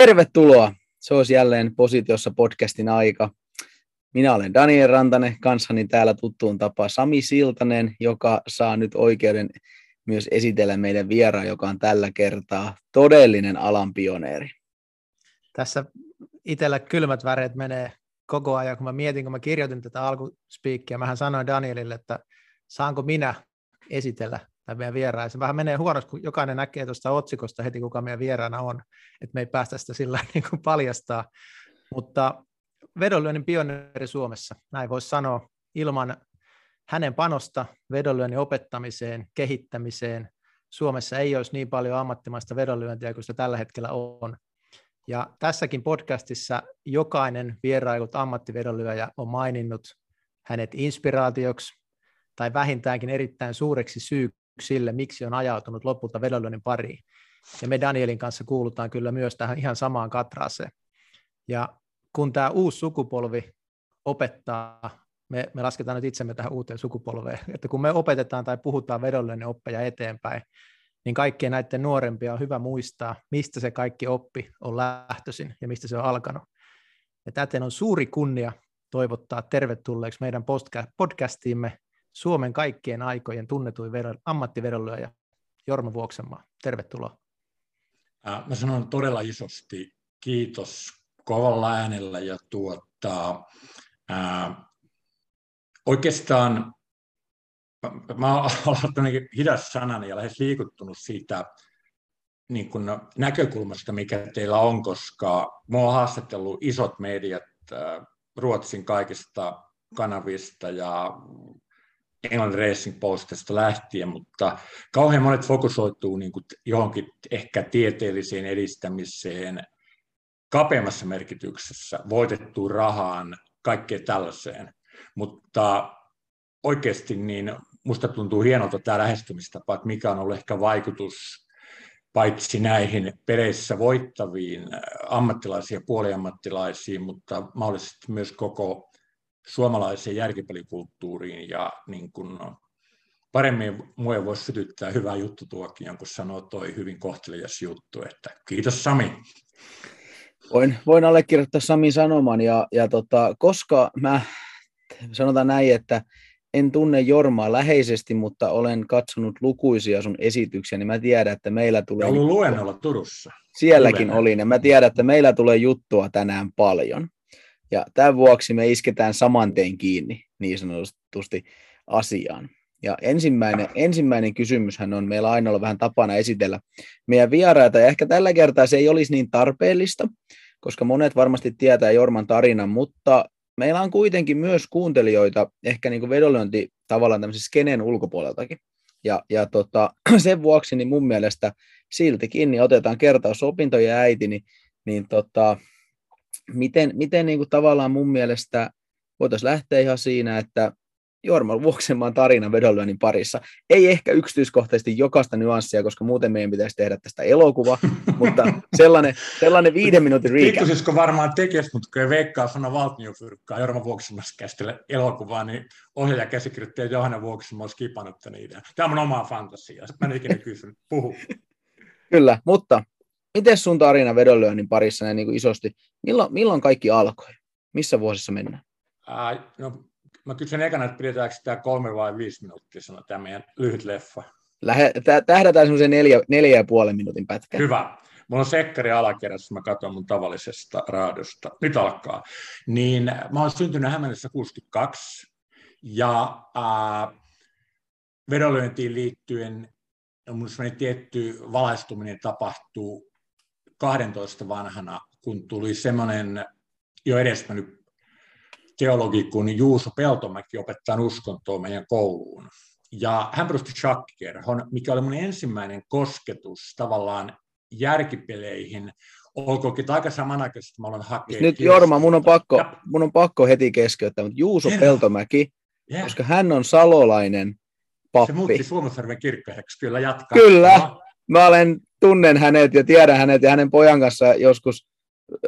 Tervetuloa. Se olisi jälleen Positiossa podcastin aika. Minä olen Daniel Rantanen, kanssani täällä tuttuun tapaa Sami Siltanen, joka saa nyt oikeuden myös esitellä meidän vieraan, joka on tällä kertaa todellinen alan pioneeri. Tässä itsellä kylmät väreet menee koko ajan, kun mä mietin, kun mä kirjoitin tätä alkuspiikkiä, mähän sanoin Danielille, että saanko minä esitellä tai meidän vieraan. Se vähän menee huonoksi, kun jokainen näkee tuosta otsikosta heti, kuka meidän vieraana on, että me ei päästä sitä sillä niin kuin paljastaa. Mutta vedonlyönnin pioneeri Suomessa, näin voisi sanoa, ilman hänen panosta vedonlyönnin opettamiseen, kehittämiseen, Suomessa ei olisi niin paljon ammattimaista vedonlyöntiä kuin sitä tällä hetkellä on. Ja tässäkin podcastissa jokainen vierailut ammattivedonlyöjä on maininnut hänet inspiraatioksi tai vähintäänkin erittäin suureksi syy sille, miksi on ajautunut lopulta vedonlyönnin pariin. Ja me Danielin kanssa kuulutaan kyllä myös tähän ihan samaan katraaseen. Ja kun tämä uusi sukupolvi opettaa, me, me lasketaan nyt itsemme tähän uuteen sukupolveen, että kun me opetetaan tai puhutaan vedonlyönnin oppeja eteenpäin, niin kaikkien näiden nuorempia on hyvä muistaa, mistä se kaikki oppi on lähtöisin ja mistä se on alkanut. Ja täten on suuri kunnia toivottaa tervetulleeksi meidän podcastiimme Suomen kaikkien aikojen tunnetuin vedon, ammattivedonlyöjä Jorma Vuoksenmaa. Tervetuloa. Mä sanon todella isosti kiitos kovalla äänellä ja tuota, ää, oikeastaan mä olen hidas sanani ja lähes liikuttunut siitä niin kuin näkökulmasta, mikä teillä on, koska mä oon haastatellut isot mediat Ruotsin kaikista kanavista ja Englannin Racing Postista lähtien, mutta kauhean monet fokusoituu niin kuin johonkin ehkä tieteelliseen edistämiseen, kapeammassa merkityksessä, voitettuun rahaan, kaikkeen tällaiseen. Mutta oikeasti niin musta tuntuu hienolta tämä lähestymistapa, että mikä on ollut ehkä vaikutus paitsi näihin peleissä voittaviin ammattilaisiin ja puoliammattilaisiin, mutta mahdollisesti myös koko suomalaiseen järkipelikulttuuriin ja niin kuin, no, paremmin mua voisi sytyttää hyvää juttu tuokin, kun sanoo toi hyvin kohtelias juttu, että kiitos Sami. Voin, voin allekirjoittaa Samin sanoman ja, ja tota, koska mä sanotaan näin, että en tunne Jormaa läheisesti, mutta olen katsonut lukuisia sun esityksiä, niin mä tiedän, että meillä tulee... Ollut luennolla Turussa. Sielläkin Luennolla. olin, ja mä tiedän, että meillä tulee juttua tänään paljon. Ja tämän vuoksi me isketään saman tein kiinni niin sanotusti asiaan. Ja ensimmäinen, ensimmäinen kysymyshän on, meillä aina ollut vähän tapana esitellä meidän vieraita, ja ehkä tällä kertaa se ei olisi niin tarpeellista, koska monet varmasti tietää Jorman tarinan, mutta meillä on kuitenkin myös kuuntelijoita ehkä niin kuin vedonlyönti tavallaan tämmöisen skenen ulkopuoleltakin. Ja, ja tota, sen vuoksi niin mun mielestä siltikin niin otetaan kertaus opintoja äiti, niin, niin tota, miten, miten niin kuin tavallaan mun mielestä voitaisiin lähteä ihan siinä, että Jorma Vuoksenmaan tarina vedonlyönnin parissa. Ei ehkä yksityiskohtaisesti jokaista nyanssia, koska muuten meidän pitäisi tehdä tästä elokuva, mutta sellainen, sellainen viiden minuutin recap. Pikkusisko varmaan tekisi, mutta kun ei veikkaa sana Valtniofyrkkaa Jorma Vuoksenmaassa käsitellä elokuvaa, niin ohjaaja käsikirjoittaja Johanna Vuoksenmaa olisi kipannut tämän idean. Tämä on omaa fantasiaa. Mä en ikinä kysynyt. Puhu. Kyllä, mutta miten sun tarina vedonlyönnin parissa näin niin kuin isosti? Milloin, milloin kaikki alkoi? Missä vuosissa mennään? Ää, no, mä kysyn ekana, että pidetäänkö tämä kolme vai viisi minuuttia, sanoo tämä meidän lyhyt leffa. Lähe, tähdätään semmoisen neljä, neljä ja puolen minuutin pätkä. Hyvä. Mulla on sekkari alakerrassa, mä katson mun tavallisesta raadosta. Nyt alkaa. Niin mä oon syntynyt Hämeenessä 62 ja äh, vedonlyöntiin liittyen mun tietty valaistuminen tapahtuu 12 vanhana, kun tuli semmoinen jo edesmennyt teologi kuin Juuso Peltomäki opettaa uskontoa meidän kouluun. Ja hän perusti shakkikerhon, mikä oli mun ensimmäinen kosketus tavallaan järkipeleihin. Olkoonkin aika samanaikaisesti, mä olen hakea. Nyt Jorma, mun on, pakko, mun on pakko heti keskeyttää, mutta Juuso yeah. Peltomäki, yeah. koska hän on salolainen pappi. Se muutti Suomenferven kirkkoherraksi, kyllä jatkaa. Kyllä, mä olen, tunnen hänet ja tiedän hänet ja hänen pojan kanssa joskus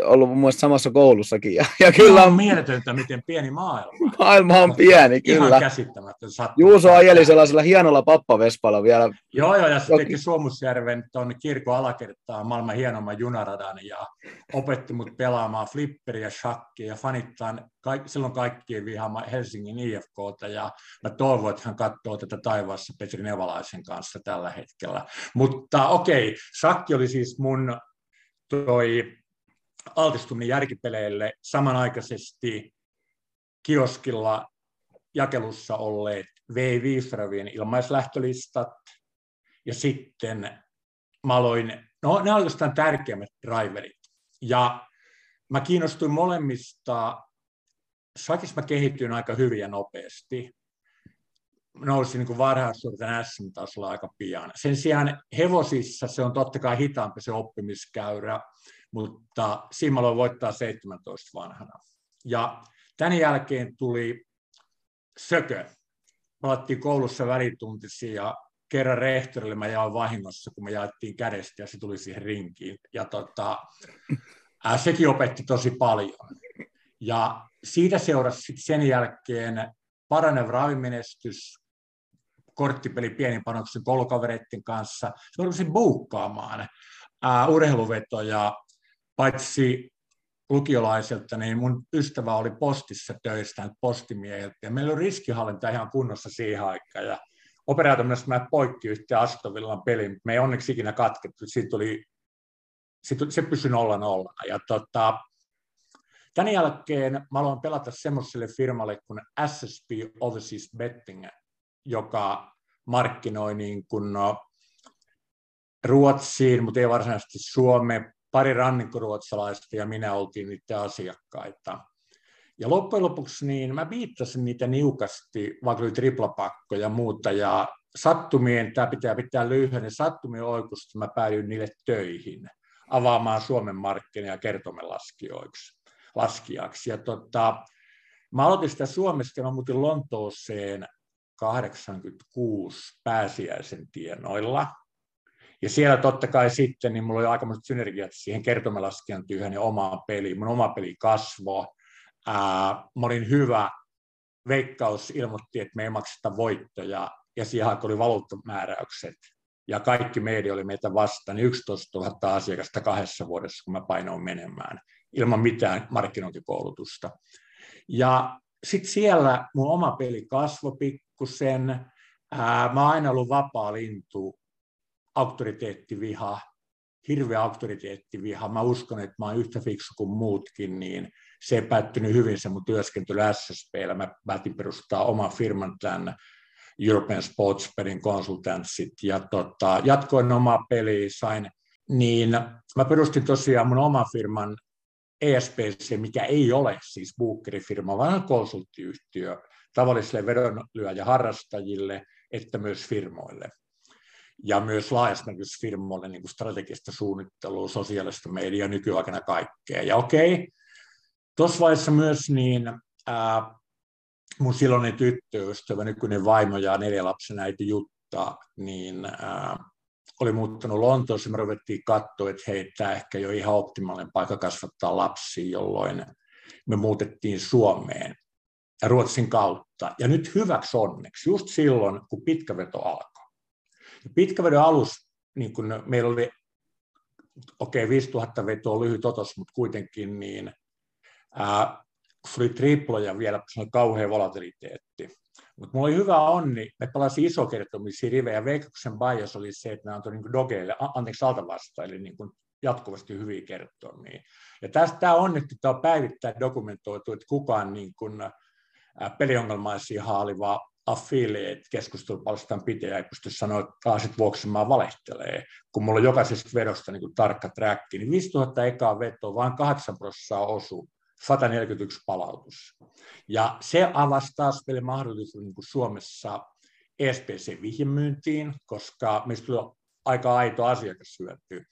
ollut mun mielestä samassa koulussakin. Ja, ja kyllä on mieletöntä, miten pieni maailma. Maailma on pieni, kyllä. Ihan käsittämätön Juuso ajeli sellaisella hienolla pappavespalla vielä. Joo, joo, ja se teki Suomusjärven tuonne kirkon alakertaan maailman hienomman junaradan ja opetti mut pelaamaan flipperiä, shakkia ja fanittaan kaik, silloin kaikkien vihaama Helsingin IFKta ja mä toivon, että hän katsoo tätä taivaassa Petri Nevalaisen kanssa tällä hetkellä. Mutta okei, okay, shakki oli siis mun toi altistuminen järkipeleille samanaikaisesti kioskilla jakelussa olleet V. Wiesravin ilmaislähtölistat ja sitten mä aloin, no ne oikeastaan tärkeimmät driverit. Ja mä kiinnostuin molemmista, Sakissa mä kehityin aika hyvin ja nopeasti. Nousin niin varhaisuuden SM-tasolla aika pian. Sen sijaan hevosissa se on totta kai hitaampi se oppimiskäyrä, mutta Simalo voittaa 17 vanhana. Ja tämän jälkeen tuli sökö. Palattiin koulussa välituntisi ja kerran rehtorille mä jaoin vahingossa, kun me jaettiin kädestä ja se tuli siihen rinkiin. Ja tota, ää, sekin opetti tosi paljon. Ja siitä seurasi sen jälkeen paraneva ravimenestys, korttipeli pienin panoksen koulukavereiden kanssa. Se oli buukkaamaan ää, urheiluvetoja paitsi lukiolaiselta, niin mun ystävä oli postissa töistä postimieheltä, ja meillä oli riskihallinta ihan kunnossa siihen aikaan, ja operaatiossa mä poikki yhteen Astovillan pelin, me ei onneksi ikinä katkettu, siitä tuli, siitä, se pysyi nolla nollana, ja tota, Tämän jälkeen mä aloin pelata semmoiselle firmalle kuin SSP Overseas Betting, joka markkinoi niin kuin no, Ruotsiin, mutta ei varsinaisesti Suomeen, pari rannikkoruotsalaista ja minä oltiin niiden asiakkaita. Ja loppujen lopuksi niin mä viittasin niitä niukasti, vaikka oli triplapakko ja muuta, ja sattumien, tämä pitää pitää lyhyen, niin sattumien oikusta mä päädyin niille töihin avaamaan Suomen markkinoja kertomelaskijoiksi, laskijaksi. Ja tota, mä aloitin sitä Suomesta ja mä muutin Lontooseen 86 pääsiäisen tienoilla. Ja siellä totta kai sitten, niin mulla oli aikamoiset synergiat siihen kertomalaskijan työhön ja omaan peliin. Mun oma peli kasvoi. Ää, mä olin hyvä. Veikkaus ilmoitti, että me ei makseta voittoja, ja siihen oli valuuttamääräykset. Ja kaikki media oli meitä vastaan, niin 11 000 asiakasta kahdessa vuodessa, kun mä painoin menemään, ilman mitään markkinointikoulutusta. Ja sitten siellä mun oma peli kasvoi pikkusen. Ää, mä oon aina ollut vapaa lintu auktoriteettiviha, hirveä auktoriteettiviha. Mä uskon, että mä oon yhtä fiksu kuin muutkin, niin se ei päättynyt hyvin se mun työskentely SSPllä. Mä päätin perustaa oman firman tämän European Sportsperin konsultanssit ja tota, jatkoin omaa peliä, sain, niin mä perustin tosiaan mun oman firman ESPC, mikä ei ole siis bookerifirma, vaan konsulttiyhtiö tavallisille vedonlyöjäharrastajille että myös firmoille ja myös laajasti firmoille niin kuin strategista suunnittelua, sosiaalista mediaa, nykyaikana kaikkea. Ja okei, tuossa vaiheessa myös niin, ää, mun silloinen tyttöystävä, nykyinen vaimo ja neljä lapsen äiti Jutta, niin ää, oli muuttanut Lontoossa, me ruvettiin katsoa, että hei, tämä ehkä ole ihan optimaalinen paikka kasvattaa lapsia, jolloin me muutettiin Suomeen Ruotsin kautta. Ja nyt hyväksi onneksi, just silloin, kun pitkä veto alkoi Pitkävedon alus, niin kun meillä oli, okei, okay, 5000 vetoa lyhyt otos, mutta kuitenkin niin, ää, se oli triploja vielä, se oli kauhean volatiliteetti. Mutta mulla oli hyvä onni, me pelasin isokertomisia rivejä. Veikkauksen bias oli se, että ne antoi niin dogeille, anteeksi altavastaajille niin kuin jatkuvasti hyviä kertomia. Ja tästä tämä onneksi tämä on päivittäin dokumentoitu, että kukaan niin kuin, peliongelmaisia haalivaa affiliate-keskustelupalstan pitäjä ei pysty sanoa, että taasit vuoksi mä valehtelee, kun mulla on jokaisesta vedosta niin kuin tarkka track, niin 5000 ekaa vetoa, vain 8 prosenttia osu, 141 palautus. Ja se avasi taas meille mahdollisuuden niin kuin Suomessa ESPC-vihjemyyntiin, koska meistä tuli aika aito asiakashyöty.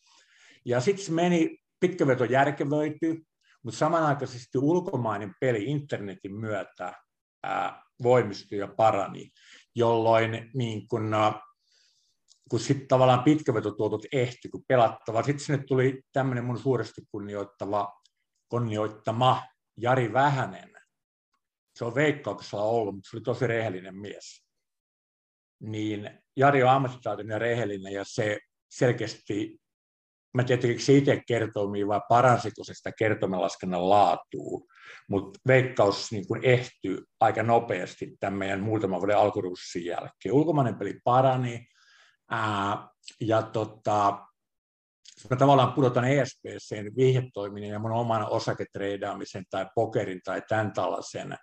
Ja sitten se meni, pitkä veto järkevöity, mutta samanaikaisesti ulkomainen peli internetin myötä ää, voimistui ja parani, jolloin niin kun, kun sitten tavallaan pitkävetotuotot ehti, kun pelattava. Sitten sinne tuli tämmöinen mun suuresti kunnioittava kunnioittama Jari Vähänen, se on veikkauksella ollut, mutta se oli tosi rehellinen mies. Niin Jari on ammattitaitoinen ja rehellinen ja se selkeästi, mä tietenkin se itse kertoimi vai paransiko se sitä kertomelaskennan laatua, mutta veikkaus niin kuin ehtyi aika nopeasti tämän meidän muutaman vuoden alkurussin jälkeen. Ulkomainen peli parani, ää, ja tota, mä tavallaan pudotan ESPCn vihjetoiminen ja mun oman osaketreidaamisen tai pokerin tai tämän tällaisen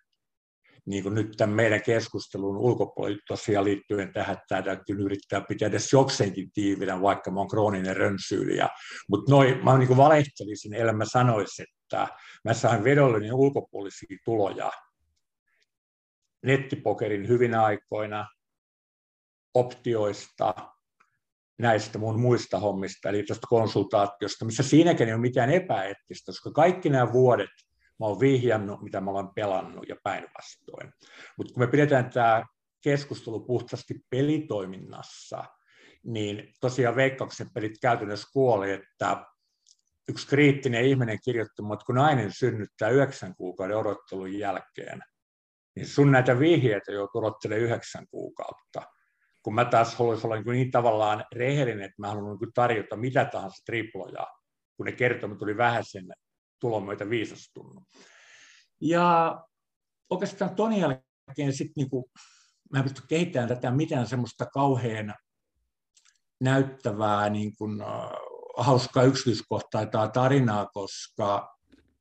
niin kuin nyt tämän meidän keskustelun ulkopuolella tosiaan liittyen tähän, että tämä täytyy yrittää pitää edes jokseenkin tiivinä, vaikka mä oon krooninen rönsyyliä. Mutta noin, mä niin kuin valehtelisin, ellei mä sanoisi, että mä sain vedollinen ulkopuolisia tuloja nettipokerin hyvinä aikoina, optioista, näistä mun muista hommista, eli tuosta konsultaatiosta, missä siinäkin ei ole mitään epäeettistä, koska kaikki nämä vuodet mä oon vihjannut, mitä mä olen pelannut ja päinvastoin. Mutta kun me pidetään tämä keskustelu puhtaasti pelitoiminnassa, niin tosiaan veikkauksen pelit käytännössä kuoli, että yksi kriittinen ihminen kirjoitti, että kun nainen synnyttää yhdeksän kuukauden odottelun jälkeen, niin sun näitä vihjeitä joutuu odottelemaan yhdeksän kuukautta kun mä taas haluaisin olla niin, niin tavallaan rehellinen, että mä haluan niin tarjota mitä tahansa triploja, kun ne kertomat tuli vähän sen tulon myötä viisastunut. Ja oikeastaan ton jälkeen sitten niin kuin, mä en pysty kehittämään tätä mitään semmoista kauhean näyttävää niin kuin, uh, hauskaa yksityiskohtaa tai tarinaa, koska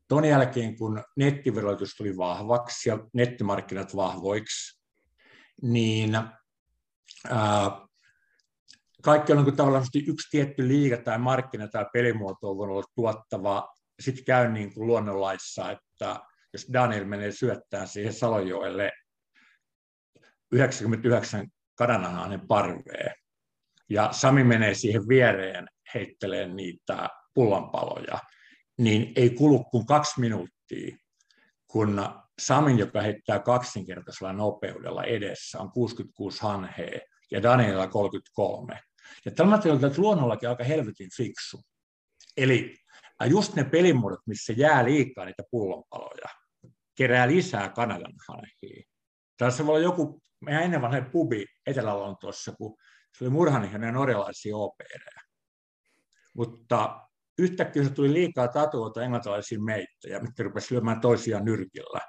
ton jälkeen kun nettiverotus tuli vahvaksi ja nettimarkkinat vahvoiksi, niin kaikki on niin tavallaan yksi tietty liiga tai markkina tai pelimuoto on voinut olla tuottava. Sitten käy niin kuin luonnonlaissa, että jos Daniel menee syöttää siihen Salojoelle 99 kanananainen parveen, ja Sami menee siihen viereen heittelee niitä pullanpaloja, niin ei kulu kuin kaksi minuuttia, kun Samin, joka heittää kaksinkertaisella nopeudella edessä, on 66 hanhea ja Danielilla 33. Ja tämä että luonnollakin aika helvetin fiksu. Eli just ne pelimuodot, missä jää liikaa niitä pullonpaloja, kerää lisää Kanadan hanhia. Tässä voi olla joku, meidän ennen vanha pubi Etelä-Lontoossa, kun se oli murhanihainen norjalaisia opereja. Mutta yhtäkkiä se tuli liikaa tatuota englantilaisia meittejä, mitkä rupesivat lyömään toisiaan nyrkillä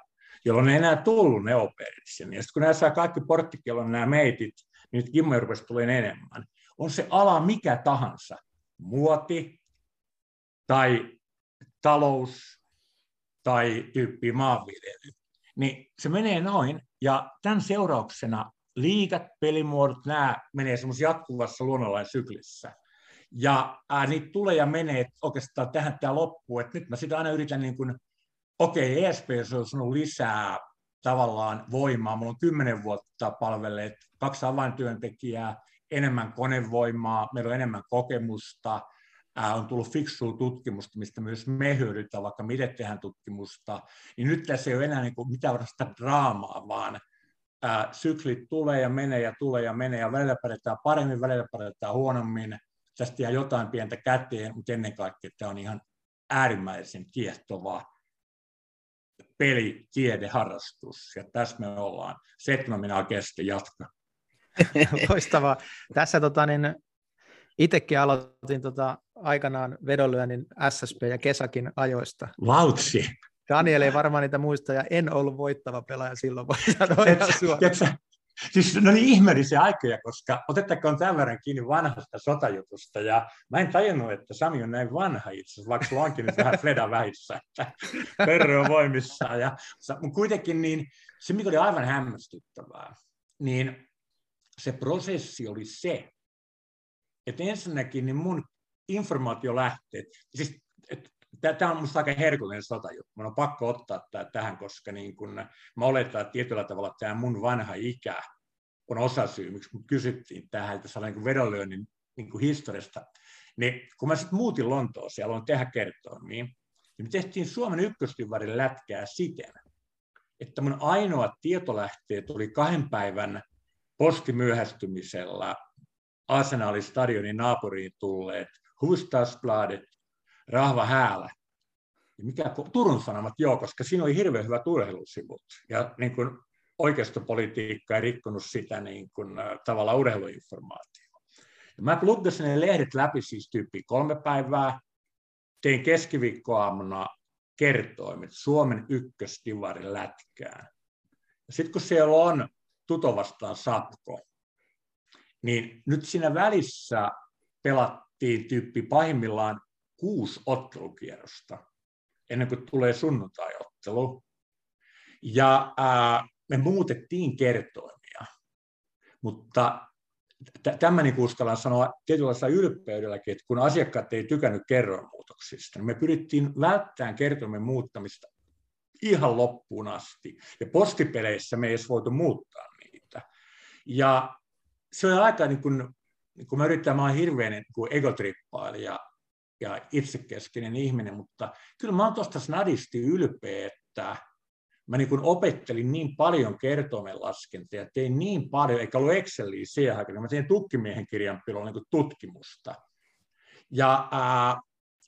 jolloin ei enää tullut ne operit sinne. Ja sitten kun nämä saa kaikki porttikellon nämä meitit, niin nyt kimmoja rupesi tulee enemmän. On se ala mikä tahansa, muoti tai talous tai tyyppi maanviljely, niin se menee noin, ja tämän seurauksena liikat, pelimuodot, nämä menee semmoisessa jatkuvassa luonnonlain syklissä. Ja ää, niitä tulee ja menee oikeastaan tähän tämä loppuu, että nyt mä sitä aina yritän niin kuin okei, ESP on sanonut lisää tavallaan voimaa. Mulla on kymmenen vuotta palvelleet kaksi avaintyöntekijää, enemmän konevoimaa, meillä on enemmän kokemusta, on tullut fiksua tutkimusta, mistä myös me hyödytään, vaikka miten tehdään tutkimusta, niin nyt tässä ei ole enää niin mitään vasta draamaa, vaan ää, syklit tulee ja menee ja tulee ja menee, ja välillä pärjätään paremmin, välillä pärjätään huonommin, tästä jää jotain pientä käteen, mutta ennen kaikkea tämä on ihan äärimmäisen kiehtovaa peli, tiede, harrastus. Ja tässä me ollaan. Seitsemän minä kesti jatka. Loistavaa. Tässä tota, niin, itsekin aloitin tota, aikanaan vedonlyönnin SSP ja kesäkin ajoista. Vautsi. Daniel ei varmaan niitä muista, ja en ollut voittava pelaaja silloin, voi sanoa Siis ne oli ihmeellisiä aikoja, koska otettakoon tämän verran kiinni vanhasta sotajutusta, ja mä en tajunnut, että Sami on näin vanha itse asiassa, vaikka sulla onkin nyt vähän Fleda vähissä, että perre on voimissaan. Ja, mutta kuitenkin niin, se, mikä oli aivan hämmästyttävää, niin se prosessi oli se, että ensinnäkin niin mun informaatiolähteet, siis tämä on minusta aika herkullinen sotajuttu. Minun on pakko ottaa tämä tähän, koska niin kun mä oletan, että tietyllä tavalla tämä mun vanha ikä on osa syy, miksi minut kysyttiin tähän, että se on niin vedonlyönnin niin historiasta. Niin kun mä sitten muutin Lontooseen ja aloin tehdä kertoa, niin, niin me tehtiin Suomen ykköstyvärin lätkää siten, että mun ainoa tietolähteet oli kahden päivän postimyöhästymisellä Arsenalin stadionin naapuriin tulleet Hustasbladet Rahva Häälä Ja mikä Turun Sanomat, joo, koska siinä oli hirveän hyvät urheilusivut. Ja niin kuin oikeistopolitiikka ei rikkonut sitä niin kuin, tavallaan urheiluinformaatiota. Mä pluggasin ne lehdet läpi siis tyyppi kolme päivää, tein keskiviikkoaamuna kertoimet Suomen ykköstivarin lätkään. Sitten kun siellä on Tuto vastaan Sapko, niin nyt siinä välissä pelattiin tyyppi pahimmillaan kuusi ottelukierrosta ennen kuin tulee sunnuntaiоttelu. Ja ää, me muutettiin kertoimia, mutta tämä niin uskallan sanoa tietynlaisella ylpeydelläkin, että kun asiakkaat ei tykännyt kerroinmuutoksista, niin me pyrittiin välttämään kertoimen muuttamista ihan loppuun asti. Ja postipeleissä me ei edes voitu muuttaa niitä. Ja se oli aika, niin kuin, kun mä yrittää, mä olen hirveän niin kuin egotrippailija ja itsekeskeinen ihminen, mutta kyllä mä oon tuosta snadisti ylpeä, että mä niin kuin opettelin niin paljon kertoimen laskentaa ja tein niin paljon, eikä ollut Exceliä siihen aikaan, mä tein tukkimiehen kirjanpidon niin tutkimusta. Ja ää,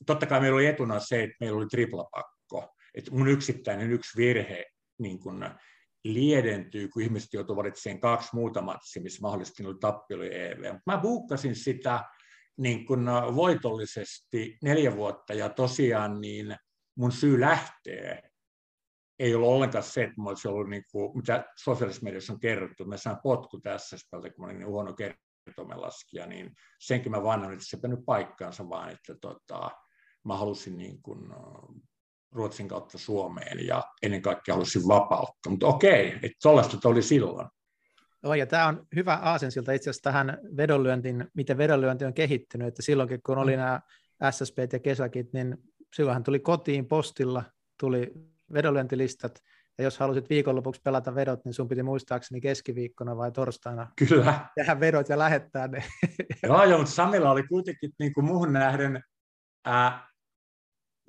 totta kai meillä oli etuna se, että meillä oli triplapakko, että mun yksittäinen yksi virhe niin kuin liedentyy, kun ihmiset joutuivat valitsemaan kaksi muuta matsia, missä mahdollisesti oli tappelu EV. Mä buukkasin sitä niin kuin voitollisesti neljä vuotta ja tosiaan niin mun syy lähtee ei ollut ollenkaan se, että mä ollut, niin kuin, mitä sosiaalisessa mediassa on kerrottu, mä saan potku tässä speltä, kun mä olin niin huono kertomelaskija, niin senkin mä vannan, että se ei paikkaansa, vaan että tota, mä halusin niin kuin, Ruotsin kautta Suomeen ja ennen kaikkea halusin vapautta. Mutta okei, että tuollaista oli silloin. Joo, ja tämä on hyvä aasensilta itse asiassa tähän vedonlyöntiin, miten vedonlyönti on kehittynyt, että silloinkin kun oli mm. nämä SSP ja kesäkit, niin silloinhan tuli kotiin postilla, tuli vedonlyöntilistat, ja jos halusit viikonlopuksi pelata vedot, niin sun piti muistaakseni keskiviikkona vai torstaina Kyllä. tehdä vedot ja lähettää ne. Joo, joo mutta Samilla oli kuitenkin niin kuin muuhun nähden ää,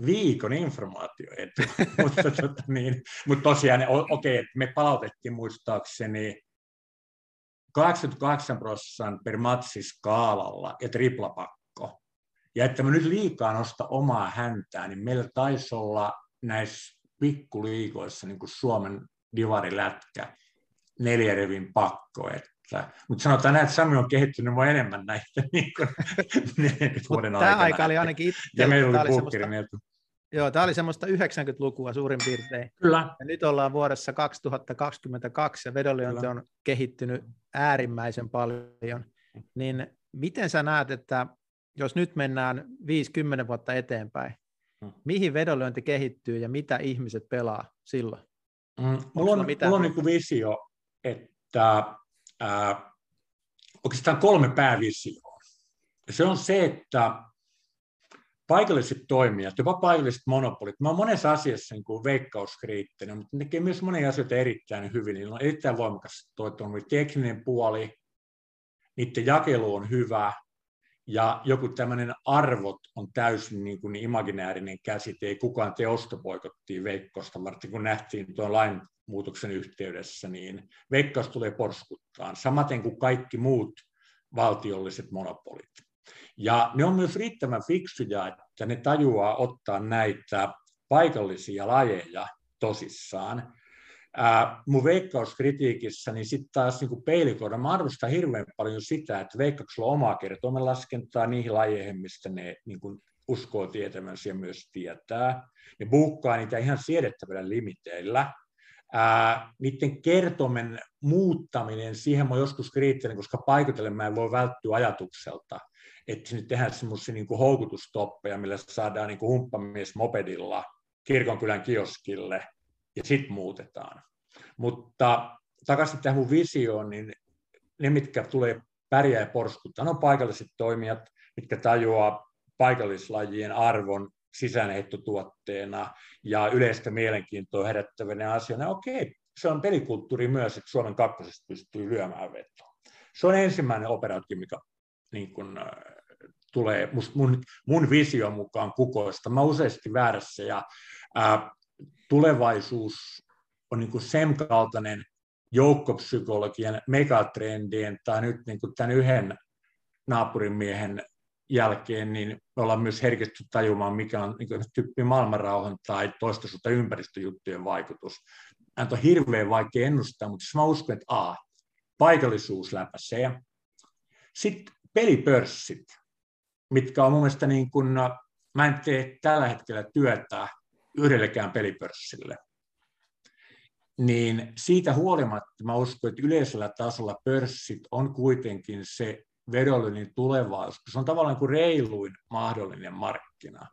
viikon informaatio mutta, tota, niin, mutta tosiaan, okei, okay, me palautettiin muistaakseni 88 prosenttia per matsi skaalalla ja triplapakko. Ja että mä nyt liikaa nosta omaa häntää, niin meillä taisi olla näissä pikkuliikoissa niin kuin Suomen divarilätkä neljä revin pakko. Että, mutta sanotaan näin, että Sami on kehittynyt mua enemmän näitä niin kuin, vuoden aikana. Tämä aika oli ainakin itse. Ja meillä oli semmoista, etu. Joo, tämä oli semmoista 90-lukua suurin piirtein. Kyllä. Ja nyt ollaan vuodessa 2022 ja vedonlyönti on kehittynyt äärimmäisen paljon. Niin miten sä näet, että jos nyt mennään 50 vuotta eteenpäin, mm. mihin vedonlyönti kehittyy ja mitä ihmiset pelaa silloin? Mm, mulla on, mulla on niin visio, että ää, oikeastaan kolme päävisioa. Se on se, että paikalliset toimijat, jopa paikalliset monopolit, mä oon monessa asiassa niin kuin veikkauskriittinen, mutta ne tekee myös monia asioita erittäin hyvin. Niillä on erittäin voimakas toi tekninen puoli, niiden jakelu on hyvä, ja joku tämmöinen arvot on täysin niin kuin imaginäärinen käsite, ei kukaan tee ostopoikottiin Veikkosta, varten kun nähtiin tuon lainmuutoksen yhteydessä, niin Veikkaus tulee porskuttaan, samaten kuin kaikki muut valtiolliset monopolit. Ja ne on myös riittävän fiksuja, että ne tajuaa ottaa näitä paikallisia lajeja tosissaan. Ää, mun veikkauskritiikissä, niin sitten taas niin peilikoida, mä arvostan hirveän paljon sitä, että veikkauksella on omaa kertoimen laskentaa niihin lajeihin, mistä ne niin kuin uskoo tietämänsä ja myös tietää. Ne buukkaa niitä ihan siedettävillä limiteillä. Ää, niiden kertomen muuttaminen, siihen mä joskus kriittinen, koska paikotellen mä en voi välttyä ajatukselta, että nyt tehdään semmoisia niin houkutustoppeja, millä saadaan niin humppamies mopedilla kirkonkylän kioskille ja sitten muutetaan. Mutta takaisin tähän mun visioon, niin ne, mitkä tulee pärjää ja porskuttaa, on paikalliset toimijat, mitkä tajuaa paikallislajien arvon sisäänheittotuotteena ja yleistä mielenkiintoa herättävänä asiana. Okei, se on pelikulttuuri myös, että Suomen kakkosesta pystyy lyömään vetoa. Se on ensimmäinen operaatio, mikä niin kuin, tulee mun, mun vision mukaan kukoista. Mä useasti väärässä ja ää, tulevaisuus on niin kuin sen kaltainen joukkopsykologian megatrendien tai nyt niin kuin tämän yhden naapurimiehen jälkeen, niin me ollaan myös herkisty tajumaan, mikä on niin tyyppi maailmanrauhan tai toistaisuutta ympäristöjuttujen vaikutus. Tämä on hirveän vaikea ennustaa, mutta siis mä uskon, että A, paikallisuus läpäisee. Sitten pelipörssit, mitkä on mun mielestä niin kuin, mä en tee tällä hetkellä työtä yhdellekään pelipörssille. Niin siitä huolimatta mä uskon, että yleisellä tasolla pörssit on kuitenkin se vedollinen tulevaisuus. Se on tavallaan kuin reiluin mahdollinen markkina.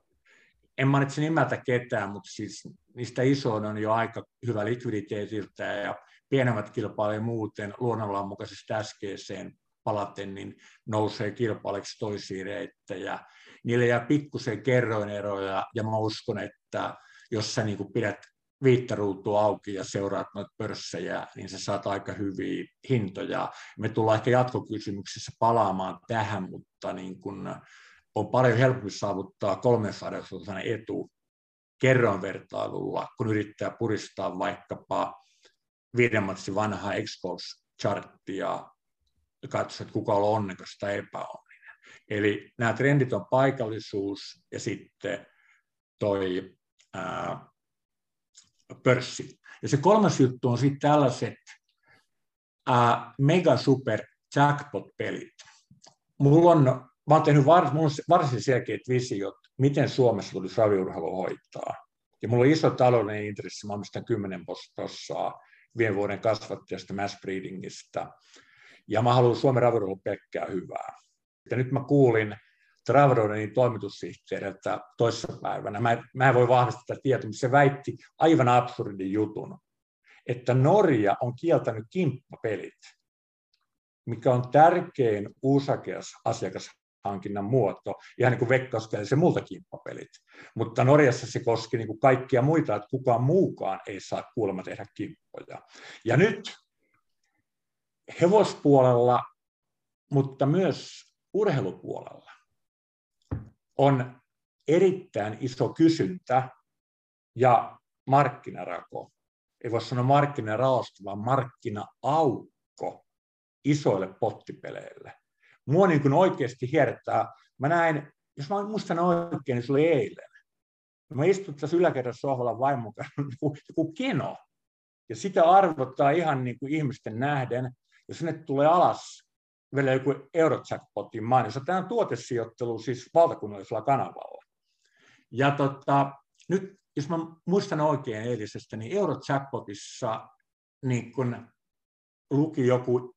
En mainitse nimeltä ketään, mutta siis niistä isoin on jo aika hyvä likviditeetiltä ja pienemmät kilpailijat muuten luonnonlain mukaisesti äskeiseen palaten, niin nousee kilpailijaksi toisiin reittejä. Niille jää pikkusen kerroineroja ja mä uskon, että jos sä niin pidät viittä auki ja seuraat noita pörssejä, niin sä saat aika hyviä hintoja. Me tullaan ehkä jatkokysymyksissä palaamaan tähän, mutta niin kun on paljon helpompi saavuttaa 300 etu kerron vertailulla, kun yrittää puristaa vaikkapa viiden vanhaa Xbox-charttia ja katsoa, että kuka on onnekas tai epäonninen. Eli nämä trendit on paikallisuus ja sitten toi ää, pörssi. Ja se kolmas juttu on sitten tällaiset ää, mega super jackpot-pelit. Mulla on, mä oon tehnyt var, mulla on varsin selkeät visiot, miten Suomessa tulisi raviurheilu hoitaa. Ja mulla on iso taloudellinen intressi, mä omistan 10 prosenttia viime vuoden kasvattajasta mass breedingistä. Ja mä haluan Suomen raviurheilu pelkkää hyvää. Ja nyt mä kuulin Travadonenin toimitussihteeriltä toissapäivänä. Mä, mä en voi vahvistaa tätä tietoa, mutta se väitti aivan absurdin jutun, että Norja on kieltänyt kimppapelit, mikä on tärkein uusakeas asiakashankinnan muoto, ihan niin kuin se muulta kimppapelit. Mutta Norjassa se koski niin kuin kaikkia muita, että kukaan muukaan ei saa kuulemma tehdä kimppoja. Ja nyt hevospuolella, mutta myös urheilupuolella on erittäin iso kysyntä ja markkinarako. Ei voi sanoa markkinaraosta, vaan markkinaaukko isoille pottipeleille. Mua niin kuin oikeasti hiertää. Mä näin, jos mä muistan oikein, niin se oli eilen. Mä istun tässä yläkerrassa sohvalla vaimon kanssa, joku, joku keno. Ja sitä arvottaa ihan niin kuin ihmisten nähden. Ja sinne tulee alas vielä joku Eurojackpotin mainos. Tämä on tuotesijoittelu siis valtakunnallisella kanavalla. Ja tota, nyt, jos mä muistan oikein eilisestä, niin Eurojackpotissa niin kun luki joku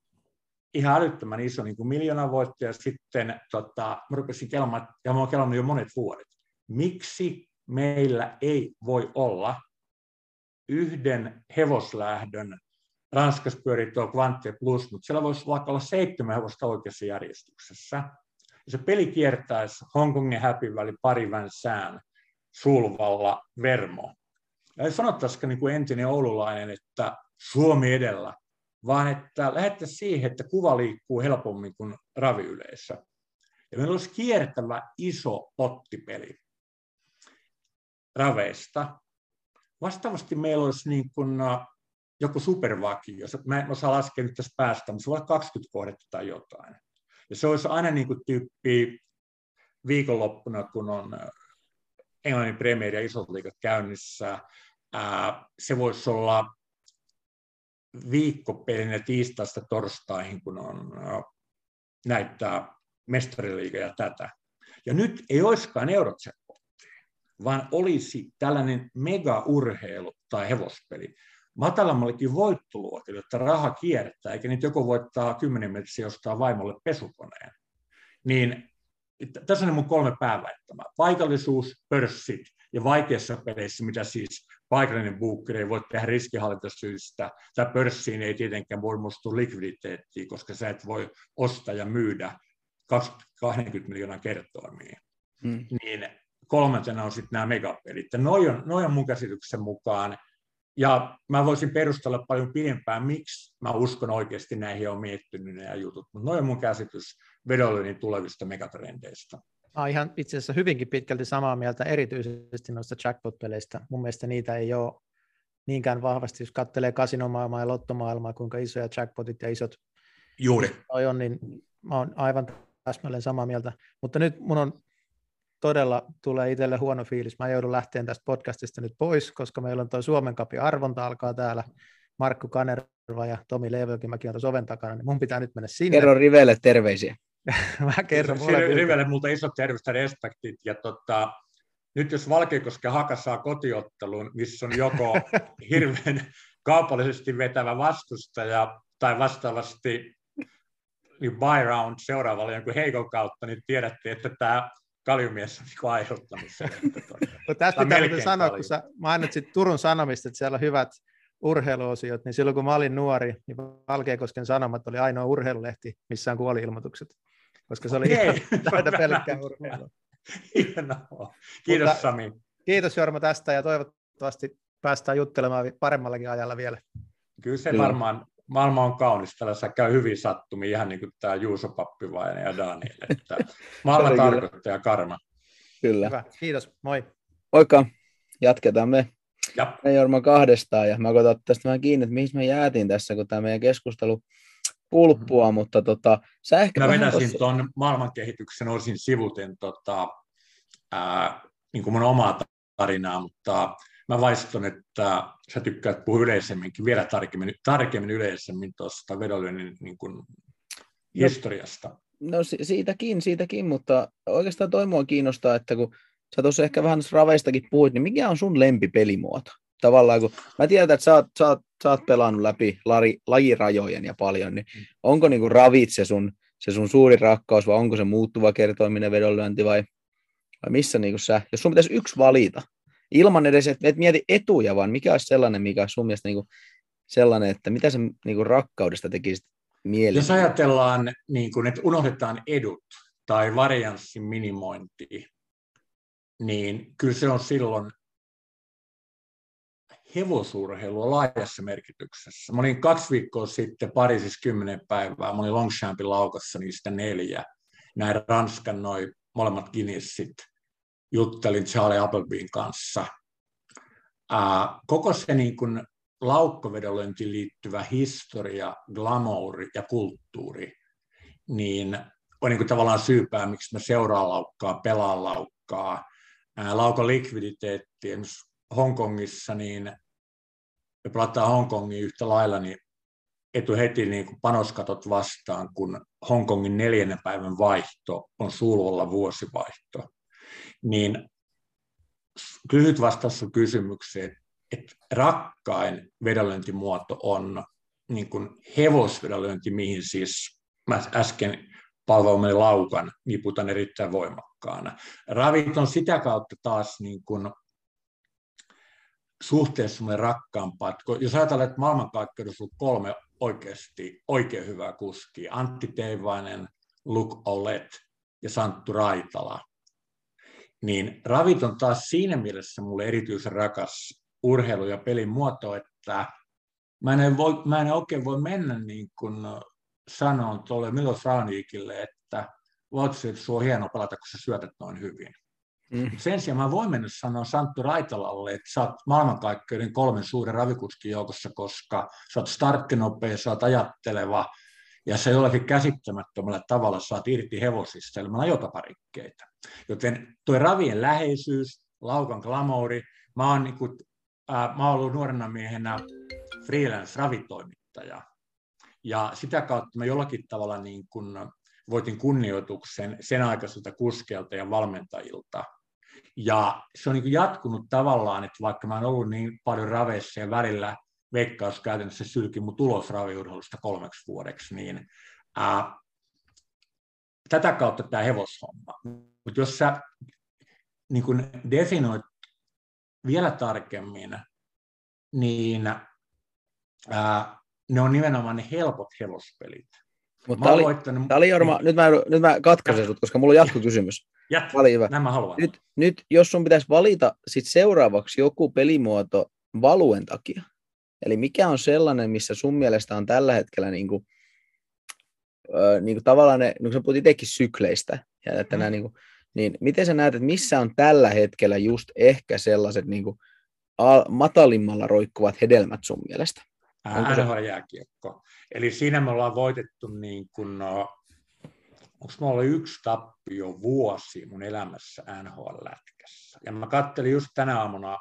ihan älyttömän iso niin miljoona voittaja, ja sitten tota, mä rupesin kelaamaan, ja mä oon kelannut jo monet vuodet. Miksi meillä ei voi olla yhden hevoslähdön Ranskassa pyörii tuo Quante Plus, mutta siellä voisi vaikka olla seitsemän hevosta oikeassa järjestyksessä. Ja se peli kiertäisi Hongkongin Happy Valley parivän sään Sulvalla Vermo. Ja ei sanottaisikaan niin kuin entinen oululainen, että Suomi edellä, vaan että lähettäisiin siihen, että kuva liikkuu helpommin kuin raviyleissä. Ja meillä olisi kiertävä iso pottipeli raveista. Vastaavasti meillä olisi niin kuin joku supervakio. Mä en osaa laskea nyt tässä päästä, mutta voi olla 20 kohdetta tai jotain. Ja se olisi aina niin kuin tyyppi viikonloppuna, kun on äh, Englannin Premier ja isot liikat käynnissä. Ää, se voisi olla viikkopelinä tiistaista torstaihin, kun on äh, näyttää mestariliiga ja tätä. Ja nyt ei olisikaan eurotsekottia, vaan olisi tällainen mega-urheilu tai hevospeli, matalammallekin voittoluokille, että raha kiertää, eikä niitä joku voittaa 10 metriä ostaa vaimolle pesukoneen. Niin tässä on mun kolme pääväittämää. Paikallisuus, pörssit ja vaikeissa peleissä, mitä siis paikallinen buukkeri ei voi tehdä riskihallintasyistä, tai pörssiin ei tietenkään voi muistua likviditeettiä, koska sä et voi ostaa ja myydä 20 miljoonaa kertoimia. Hmm. Niin kolmantena on sitten nämä megapelit. Noin on, noi on mun käsityksen mukaan ja mä voisin perustella paljon pidempään, miksi mä uskon oikeasti näihin on miettinyt nämä jutut, mutta noin on mun käsitys Vedolinin tulevista megatrendeistä. Mä ihan itse asiassa hyvinkin pitkälti samaa mieltä erityisesti noista jackpot-peleistä. Mun mielestä niitä ei ole niinkään vahvasti, jos katselee kasinomaailmaa ja lottomaailmaa, kuinka isoja jackpotit ja isot Juuri. on, niin mä oon aivan täsmälleen samaa mieltä. Mutta nyt mun on todella tulee itselle huono fiilis. Mä joudun lähteen tästä podcastista nyt pois, koska meillä on tuo Suomen kapin arvonta alkaa täällä. Markku Kanerva ja Tomi Mäkin on tuossa oven takana, niin mun pitää nyt mennä sinne. Kerro Rivelle terveisiä. Mä kerron. Rivelle multa isot terveiset respektit. Ja tota, nyt jos Valkeakoske Haka saa kotiottelun, missä on joko hirveän kaupallisesti vetävä vastustaja tai vastaavasti niin buy round seuraavalle jonkun heikon kautta, niin tiedätte, että tämä kaljumies on niin aiheuttanut sen. no, tästä pitää sanoa, kalju. kun sä mainitsit Turun Sanomista, että siellä on hyvät urheiluosiot, niin silloin kun mä olin nuori, niin Valkeakosken Sanomat oli ainoa urheilulehti, missä on kuoli-ilmoitukset, koska se oli okay. ihan pelkkää urheilua. Hienoa. Kiitos Mutta, Sami. Kiitos Jorma tästä ja toivottavasti päästään juttelemaan paremmallakin ajalla vielä. Kyllä se Kyllä. varmaan, maailma on kaunis, tällä käy hyvin sattumia, ihan niin kuin tämä Juuso Pappivainen ja Daniel, että maailma tarkoittaa karma. Kyllä. Hyvä. Kiitos, moi. Moikka, jatketaan me. Ja. Me Jorma kahdestaan ja mä otan tästä vähän kiinni, että mihin me jäätiin tässä, kun tämä meidän keskustelu pulppua, mm-hmm. mutta tota, sä ehkä Mä vedäsin tossa... tuon maailmankehityksen osin sivuten tota, ää, niin kuin mun omaa tarinaa, mutta mä vaiston, että sä tykkäät puhua yleisemminkin, vielä tarkemmin, tarkemmin yleisemmin tuosta vedonlyönnin niin kuin no, historiasta. No siitäkin, siitäkin, mutta oikeastaan toi mua kiinnostaa, että kun sä tuossa ehkä vähän raveistakin puhuit, niin mikä on sun lempipelimuoto? Tavallaan kun mä tiedän, että sä oot, sä oot, sä oot pelannut läpi lari, lajirajojen ja paljon, niin mm. onko niinku ravit se sun, se sun suuri rakkaus vai onko se muuttuva kertoiminen vedonlyönti vai, vai missä niinku sä, jos sun pitäisi yksi valita, ilman edes, että et mieti etuja, vaan mikä olisi sellainen, mikä olisi sun mielestä niinku sellainen, että mitä se niinku rakkaudesta tekisi mieli. Jos ajatellaan, niin kun, että unohdetaan edut tai varianssin minimointi, niin kyllä se on silloin hevosurheilua laajassa merkityksessä. Mä olin kaksi viikkoa sitten Pariisissa kymmenen päivää, mä olin Longchampin laukassa niistä neljä. Näin Ranskan noin molemmat Guinnessit. Juttelin Charlie Applebyn kanssa. Ää, koko se niin kuin laukkovedonlyöntiin liittyvä historia, glamouri ja kulttuuri, niin on niin kuin tavallaan syypää, miksi mä seuraan laukkaa, pelaan laukkaa. Ää, laukon likviditeetti, Hongkongissa, niin me pelataan Hongkongin yhtä lailla, niin etu heti niin kuin panoskatot vastaan, kun Hongkongin neljännen päivän vaihto on suulolla vuosivaihto. Niin lyhyt vastaus kysymykseen, että rakkain vedonlyöntimuoto on niin kuin hevosvedonlyönti, mihin siis mä äsken palvelumeni laukan niputan erittäin voimakkaana. Ravit on sitä kautta taas niin kuin suhteessa me rakkaampaa. Että jos ajatellaan, että maailmankaikkeudessa on kolme oikeasti oikein hyvää kuskia, Antti Teivainen, Luke Olet ja Santtu Raitala, niin ravit on taas siinä mielessä mulle erityisen rakas urheilu- ja pelin muoto, että mä en, voi, mä en oikein voi mennä niin kuin sanoa tuolle Milos Rauniikille, että Votsi, että on hieno pelata, kun sä syötät noin hyvin. Mm. Sen sijaan mä voin mennä sanoa Santtu Raitalalle, että sä oot maailmankaikkeuden kolmen suuren ravikuskin joukossa, koska sä oot starttinopea, sä oot ajatteleva, ja se jollakin käsittämättömällä tavalla saat irti hevosista ilman ajotaparikkeita. Joten tuo ravien läheisyys, laukan glamouri, mä oon, niin kuin, äh, mä oon ollut nuorena miehenä freelance-ravitoimittaja, ja sitä kautta mä jollakin tavalla niin kuin voitin kunnioituksen sen aikaiselta kuskelta ja valmentajilta, ja se on niin jatkunut tavallaan, että vaikka mä oon ollut niin paljon raveissa ja välillä veikkaus käytännössä sylki mun tulos raviurheilusta kolmeksi vuodeksi, niin ää, tätä kautta tämä hevoshomma. Mutta jos sä niin kun definoit vielä tarkemmin, niin ää, ne on nimenomaan ne helpot hevospelit. Mutta tämä oli, voittanut... oli Jorma, nyt mä, nyt mä katkaisen sut, koska mulla on jatkokysymys. Jättä, Oli hyvä. Nämä haluan. Nyt, nyt, jos sun pitäisi valita sit seuraavaksi joku pelimuoto valuen takia, eli mikä on sellainen, missä sun mielestä on tällä hetkellä niin kuin, niin kuin tavallaan ne, niin kuin sä puhut itsekin sykleistä, ja että mm. nämä, niin, kuin, niin miten sä näet, että missä on tällä hetkellä just ehkä sellaiset niin kuin, al- matalimmalla roikkuvat hedelmät sun mielestä? NHL-jääkiekko. Eli siinä me ollaan voitettu niin kuin, no, onko mulla ollut yksi tappio vuosi mun elämässä NHL-lätkässä. Ja mä kattelin just tänä aamuna,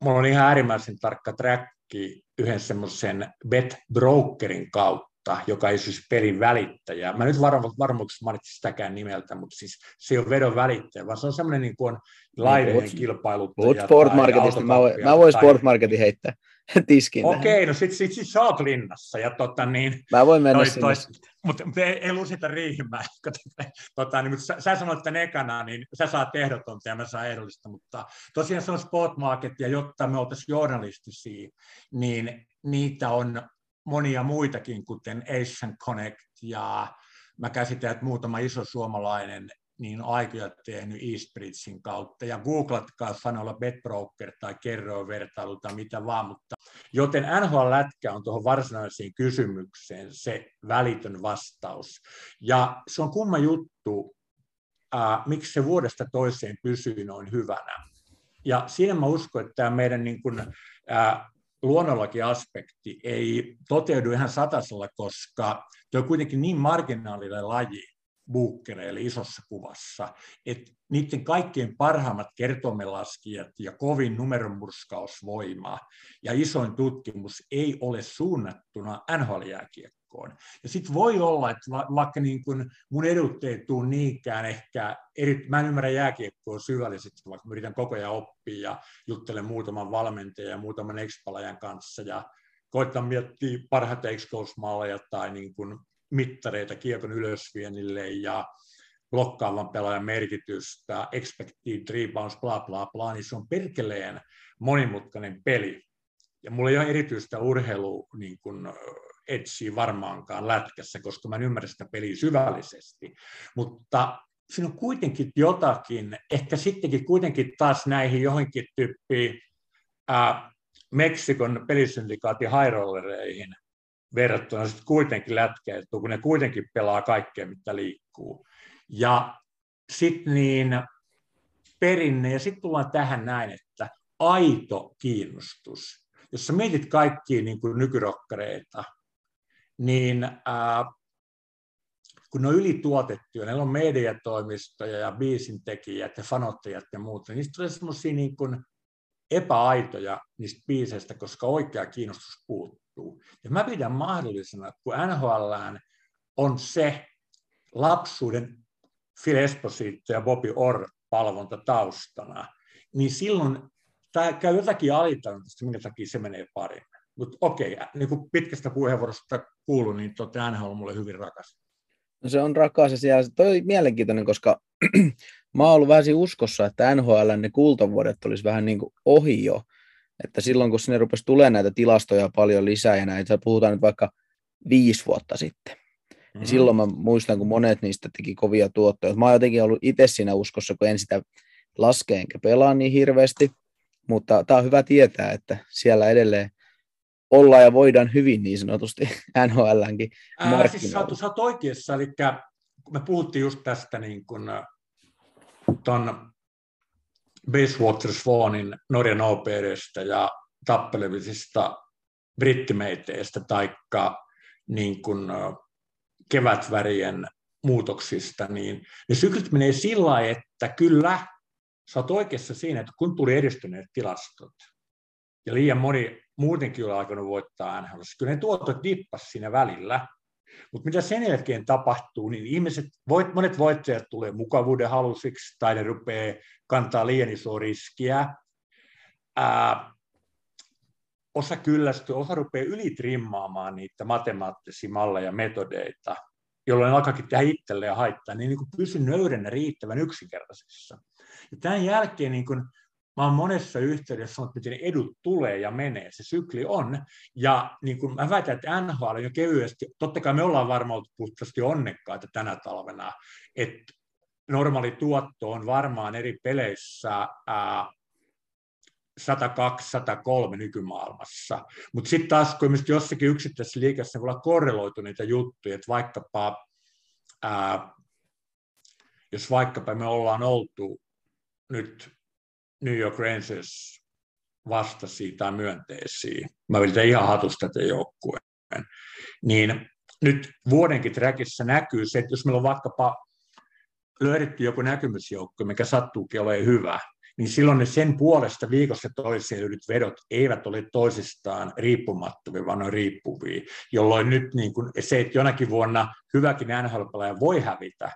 mulla on ihan äärimmäisen tarkka tracki yhden semmoisen bet brokerin kautta, joka ei siis pelin välittäjä. Mä nyt varma, varmuuksi mainitsin sitäkään nimeltä, mutta siis se ei ole vedon välittäjä, vaan se on semmoinen niin kuin laidojen kilpailuttaja. Puhut Sportmarketista, mä voin, mä voin Sportmarketin heittää tiskin. Okei, no sit, sit, sit sä oot linnassa. Ja tota, niin, mä voin mennä toi, sinne. Toi, mutta, mutta ei, ei lusita riihimään. tota, niin, mutta sä, sä sanoit tämän ekana, niin sä saat ehdotonta ja mä saan ehdollista, mutta tosiaan se on Sportmarket, ja jotta me oltaisiin journalistisia, niin niitä on monia muitakin, kuten Asian Connect ja mä käsitän, että muutama iso suomalainen niin aikoja tehnyt Eastbridgein kautta. Ja googlatkaa sanoilla BetBroker tai kerroin vertailu tai mitä vaan, mutta joten NHL-lätkä on tuohon varsinaiseen kysymykseen se välitön vastaus. Ja se on kumma juttu, äh, miksi se vuodesta toiseen pysyy noin hyvänä. Ja siinä mä uskon, että tämä meidän niin kuin, äh, luonnollakin aspekti ei toteudu ihan satasella, koska tuo on kuitenkin niin marginaalinen laji, buukkereille isossa kuvassa, että niiden kaikkein parhaimmat kertomelaskijat ja kovin numeronmurskausvoima ja isoin tutkimus ei ole suunnattuna NHL-jääkiekkoon. Ja sitten voi olla, että vaikka niin kun mun edut ei tule niinkään ehkä, eri, mä en ymmärrä jääkiekkoa syvällisesti, vaikka mä yritän koko ajan oppia ja juttelen muutaman valmentajan ja muutaman expalajan kanssa ja koitan miettiä parhaita exposmalleja tai niin kuin mittareita kiekon ylösviennille ja blokkaavan pelaajan merkitystä, expected rebounds, bla bla bla, niin se on perkeleen monimutkainen peli. Ja mulla ei ole erityistä urheilu niin kuin, etsiä varmaankaan lätkässä, koska mä en ymmärrä sitä peliä syvällisesti. Mutta siinä on kuitenkin jotakin, ehkä sittenkin kuitenkin taas näihin johonkin tyyppiin ää, Meksikon pelisyndikaatin highrollereihin, verrattuna sitten kuitenkin lätkäiltyä, kun ne kuitenkin pelaa kaikkea, mitä liikkuu. Ja sitten niin perinne, ja sitten tullaan tähän näin, että aito kiinnostus. Jos sä mietit kaikkia niin kuin nykyrokkareita, niin ää, kun ne on ylituotettuja, neillä on mediatoimistoja ja biisintekijät ja fanottajat ja muuta, niin niistä tulee semmoisia niin epäaitoja niistä biiseistä, koska oikea kiinnostus puuttuu. Ja mä pidän mahdollisena, kun NHL on se lapsuuden Phil Esposito ja Bobby Orr palvonta taustana, niin silloin tämä käy jotakin alitajuntaista, minkä takia se menee paremmin. Mutta okei, niin kuin pitkästä puheenvuorosta kuuluu, niin tuota NHL on mulle hyvin rakas. No se on rakas ja siellä, toi mielenkiintoinen, koska mä oon ollut vähän uskossa, että NHL ne kultavuodet olisi vähän niin kuin ohi jo. Että silloin kun sinne rupesi tulemaan näitä tilastoja paljon lisää ja näitä, puhutaan nyt vaikka viisi vuotta sitten, mm-hmm. niin silloin mä muistan, kun monet niistä teki kovia tuottoja. Mä oon jotenkin ollut itse siinä uskossa, kun en sitä laske enkä pelaa niin hirveästi, mutta tämä on hyvä tietää, että siellä edelleen ollaan ja voidaan hyvin niin sanotusti NHLnkin markkinoilla. Siis sä, sä oot oikeassa, eli me puhuttiin just tästä niin kun, ton Basewater Swanin Norjan OPDstä ja tappelevisista brittimeiteistä taikka niin kun, kevätvärien muutoksista, niin ne syklit menee sillä lailla, että kyllä sä oot oikeassa siinä, että kun tuli edistyneet tilastot, ja liian moni muutenkin oli alkanut voittaa NHL. Kyllä ne tuotot dippas siinä välillä, mutta mitä sen jälkeen tapahtuu, niin ihmiset, voit, monet voittajat tulee mukavuuden halusiksi tai ne rupeaa kantaa liian isoa riskiä. Ää, osa kyllästyy, osa rupeaa ylitrimmaamaan niitä matemaattisia malleja ja metodeita, jolloin alkaakin tehdä itselleen haittaa, niin, niin kuin pysy nöyränä riittävän yksinkertaisessa. Ja tämän jälkeen niin kuin, mä oon monessa yhteydessä sanonut, miten edut tulee ja menee. Se sykli on. Ja niin kuin mä väitän, että NHL jo kevyesti, totta kai me ollaan varmaan puhtaasti onnekkaita tänä talvena, että normaali tuotto on varmaan eri peleissä ää, 102-103 nykymaailmassa. Mutta sitten taas, kun jossakin yksittäisessä liikassa voi olla korreloitu niitä juttuja, että vaikkapa, ää, jos vaikkapa me ollaan oltu nyt New York Rangers vastasi tai myönteisiä, mä yritän ihan hatusta tätä joukkueen, niin nyt vuodenkin trackissa näkyy se, että jos meillä on vaikkapa löydetty joku näkymysjoukko, mikä sattuukin olemaan hyvä, niin silloin ne sen puolesta viikossa toiseen yhdyt vedot eivät ole toisistaan riippumattomia, vaan ne riippuvia, jolloin nyt niin kuin se, että jonakin vuonna hyväkin nhl voi hävitä,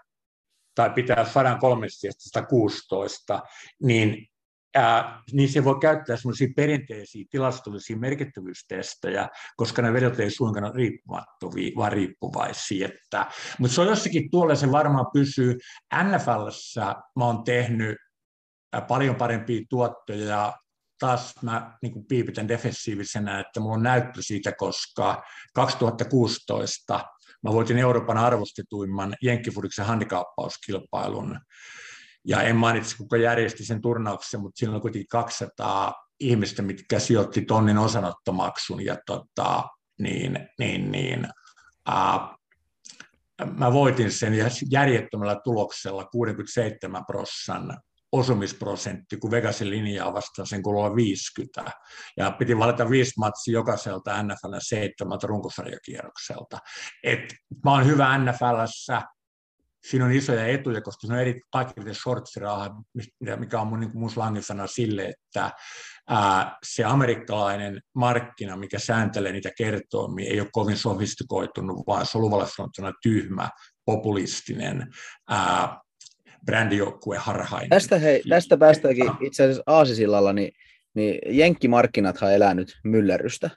tai pitää 103 116, niin ää, niin se voi käyttää semmoisia perinteisiä tilastollisia merkittävyystestejä, koska ne vedot ei suinkaan ole riippumattomia, vaan riippuvaisia. Että, mutta se on jossakin tuolla, se varmaan pysyy. NFLssä mä oon tehnyt paljon parempia tuottoja ja taas mä niin kuin piipitän defensiivisenä, että mulla on näyttö siitä, koska 2016 mä voitin Euroopan arvostetuimman Jenkkifudiksen handikaappauskilpailun ja en mainitse, kuka järjesti sen turnauksen, mutta siinä on kuitenkin 200 ihmistä, mitkä sijoitti tonnin osanottomaksun, ja tota, niin, niin, niin, ää, mä voitin sen järjettömällä tuloksella 67 prossan osumisprosentti, kun Vegasin linjaa vastaan sen kuuluu 50. Ja piti valita viisi matsia jokaiselta NFL seitsemältä runkosarjakierrokselta. Et mä oon hyvä NFLssä, siinä on isoja etuja, koska se on eri kaikille shortsiraha, mikä on mun, niin mun slangisana sille, että ää, se amerikkalainen markkina, mikä sääntelee niitä kertoimia, ei ole kovin sofistikoitunut, vaan se on luvalla sanottuna tyhmä, populistinen, ää, brändijoukkue harhainen. Tästä, hei, tästä päästäänkin itse asiassa Aasisillalla, niin, niin jenkkimarkkinathan elää nyt myllerrystä.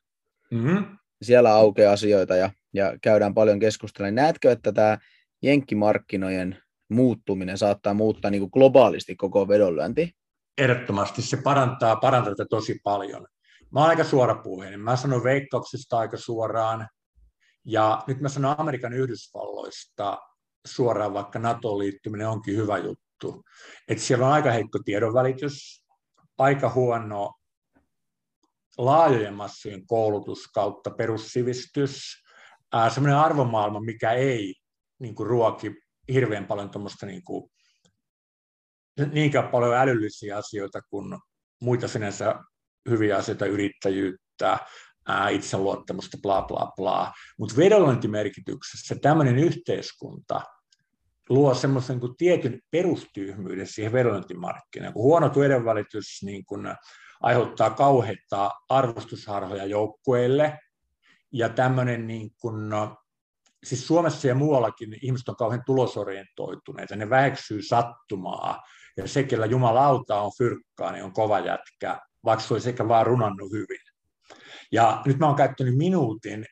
Mm-hmm. Siellä aukeaa asioita ja, ja käydään paljon keskustelua. Näetkö, että tämä jenkkimarkkinojen muuttuminen saattaa muuttaa niin kuin globaalisti koko vedonlyönti? Ehdottomasti se parantaa, parantaa tätä tosi paljon. Mä oon aika suorapuheinen. Mä sanon veikkauksesta aika suoraan. Ja nyt mä sanon Amerikan Yhdysvalloista suoraan, vaikka NATO-liittyminen onkin hyvä juttu. Että siellä on aika heikko tiedonvälitys, aika huono laajojen massojen koulutus kautta perussivistys, semmoinen arvomaailma, mikä ei niin kuin ruoki hirveän paljon tuommoista niin kuin, niinkään paljon älyllisiä asioita kuin muita sinänsä hyviä asioita, yrittäjyyttä, ää, itseluottamusta, bla bla bla. Mutta vedonlyöntimerkityksessä tämmöinen yhteiskunta luo semmoisen niin tietyn perustyhmyyden siihen vedonlyöntimarkkinaan. Kun huono tiedonvälitys niin kun aiheuttaa kauheita arvostusharhoja joukkueille, ja tämmöinen niin kun, siis Suomessa ja muuallakin ihmiset on kauhean tulosorientoituneita, ne väheksyy sattumaa, ja se, kellä jumalauta on fyrkkaa, niin on kova jätkä, vaikka se olisi sekä vaan runannut hyvin. Ja nyt mä oon käyttänyt minuutin,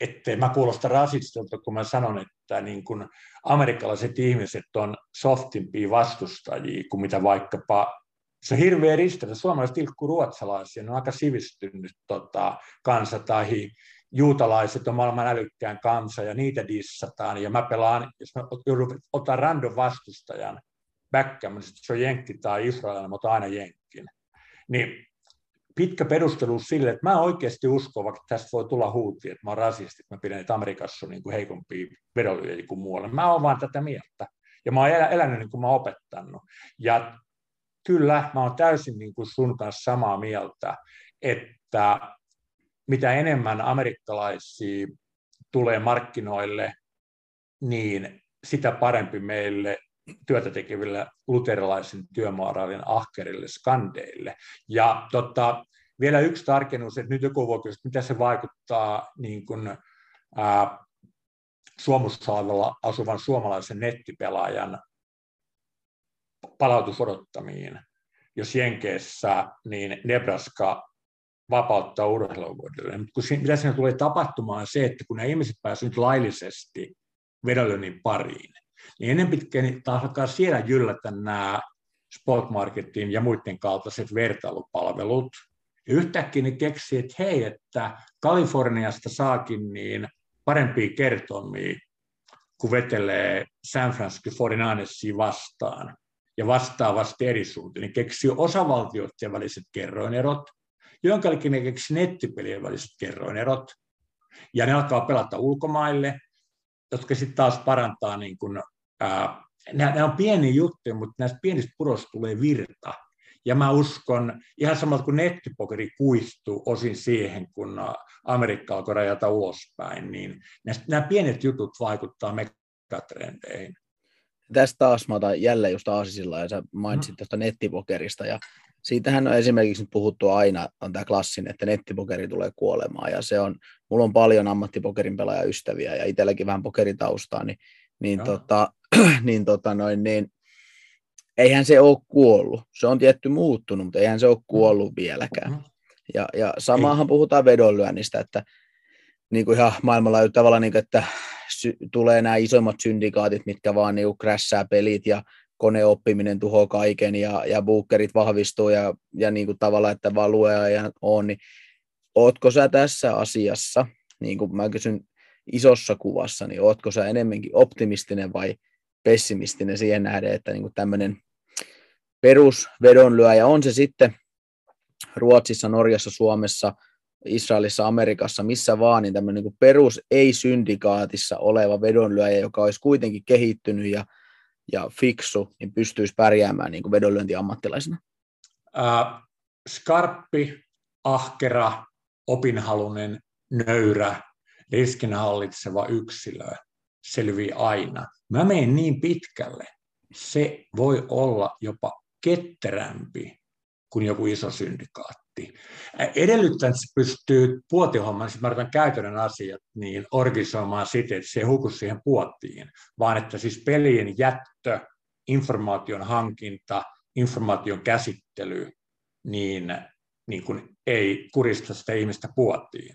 ettei mä kuulosta rasistilta, kun mä sanon, että niin kun amerikkalaiset ihmiset on softimpia vastustajia kuin mitä vaikkapa se on hirveä ristiriita. Suomalaiset ilkkuu ruotsalaisia, ne on aika sivistynyt tota, kansa tai juutalaiset on maailman älykkään kansa ja niitä dissataan. Ja mä pelaan, jos mä joudun ottaa random vastustajan backkäämään, niin se on jenkki tai israelilainen, mutta aina jenkkin. Niin pitkä perustelu sille, että mä oikeasti uskon, vaikka tästä voi tulla huuti, että mä oon rasisti, että mä pidän, että Amerikassa on niin kuin heikompia vedonlyöjiä kuin muualla. Mä oon vaan tätä mieltä. Ja mä oon elänyt niin kuin mä oon opettanut. Ja kyllä, mä oon täysin niin kuin sun kanssa samaa mieltä, että mitä enemmän amerikkalaisia tulee markkinoille, niin sitä parempi meille työtä tekeville luterilaisen työmoraalin ahkerille skandeille. Ja tota, vielä yksi tarkennus, että nyt joku voi kysyä, mitä se vaikuttaa niin kuin, ää, Suomussalvella asuvan suomalaisen nettipelaajan palautusodottamiin. Jos Jenkeissä, niin Nebraska vapauttaa urheiluvuodelle. Mutta mitä siinä tulee tapahtumaan se, että kun ne ihmiset pääsevät nyt laillisesti vedonlyönnin pariin, niin ennen pitkään niin alkaa siellä jyllätä nämä Spotmarketin ja muiden kaltaiset vertailupalvelut. Ja yhtäkkiä ne keksii, että hei, että Kaliforniasta saakin niin parempia kertomia, kun vetelee San Francisco 49 vastaan ja vastaavasti eri suuntiin, niin keksii osavaltioiden väliset kerroinerot, keksi nettipelien väliset kerroinerot, ja ne alkaa pelata ulkomaille, jotka sitten taas parantaa niin kuin nämä, nämä on pieni juttu, mutta näistä pienistä puroista tulee virta. Ja mä uskon, ihan samalla kuin nettipokeri kuistuu osin siihen, kun Amerikka alkoi rajata ulospäin, niin nämä pienet jutut vaikuttaa megatrendeihin. Tästä taas mä otan jälleen just Aasisilla, ja sä mainitsit mm. tuosta nettipokerista, ja siitähän on esimerkiksi nyt puhuttu aina, on tämä klassin, että nettipokeri tulee kuolemaan, ja se on, mulla on paljon ammattipokerin pelaajaystäviä, ja itselläkin vähän pokeritaustaa, niin, niin, tota, niin, tota noin, niin eihän se ole kuollut. Se on tietty muuttunut, mutta eihän se ole kuollut vieläkään. Mm-hmm. Ja, ja samaahan puhutaan vedonlyönnistä, että niin kuin ihan maailmalla tavalla, niin kuin, että sy- tulee nämä isommat syndikaatit, mitkä vaan niin crashaa pelit ja koneoppiminen tuhoaa kaiken ja, ja bookerit vahvistuu ja, ja niin kuin tavallaan, että vaan lueajan on, niin ootko sä tässä asiassa, niin kuin mä kysyn isossa kuvassa, niin ootko sä enemmänkin optimistinen vai pessimistinen siihen nähden, että niin tämmöinen perusvedonlyöjä on se sitten Ruotsissa, Norjassa, Suomessa, Israelissa, Amerikassa, missä vaan, niin tämmöinen niin perus ei-syndikaatissa oleva vedonlyöjä, joka olisi kuitenkin kehittynyt ja, ja fiksu, niin pystyisi pärjäämään niin vedonlyöntiammattilaisena? Äh, skarppi, ahkera, opinhalunen, nöyrä, riskinhallitseva yksilö selvii aina. Mä menen niin pitkälle, se voi olla jopa ketterämpi kuin joku iso syndikaatti. Edellyttää, että se pystyy puotihomman, siis mä käytännön asiat, niin organisoimaan siten, että se ei huku siihen puottiin, vaan että siis pelien jättö, informaation hankinta, informaation käsittely, niin, niin kuin ei kurista sitä ihmistä puottiin.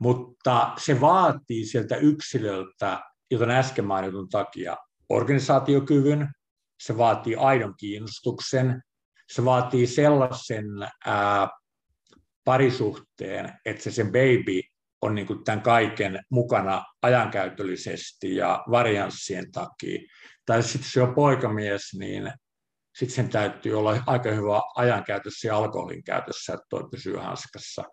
Mutta se vaatii sieltä yksilöltä, jota äsken mainitun takia, organisaatiokyvyn, se vaatii aidon kiinnostuksen, se vaatii sellaisen ää, parisuhteen, että se sen baby on niin kuin tämän kaiken mukana ajankäytöllisesti ja varianssien takia. Tai sitten se on poikamies, niin sitten sen täytyy olla aika hyvä ajankäytössä ja alkoholin käytössä, että toi pysyy hanskassa.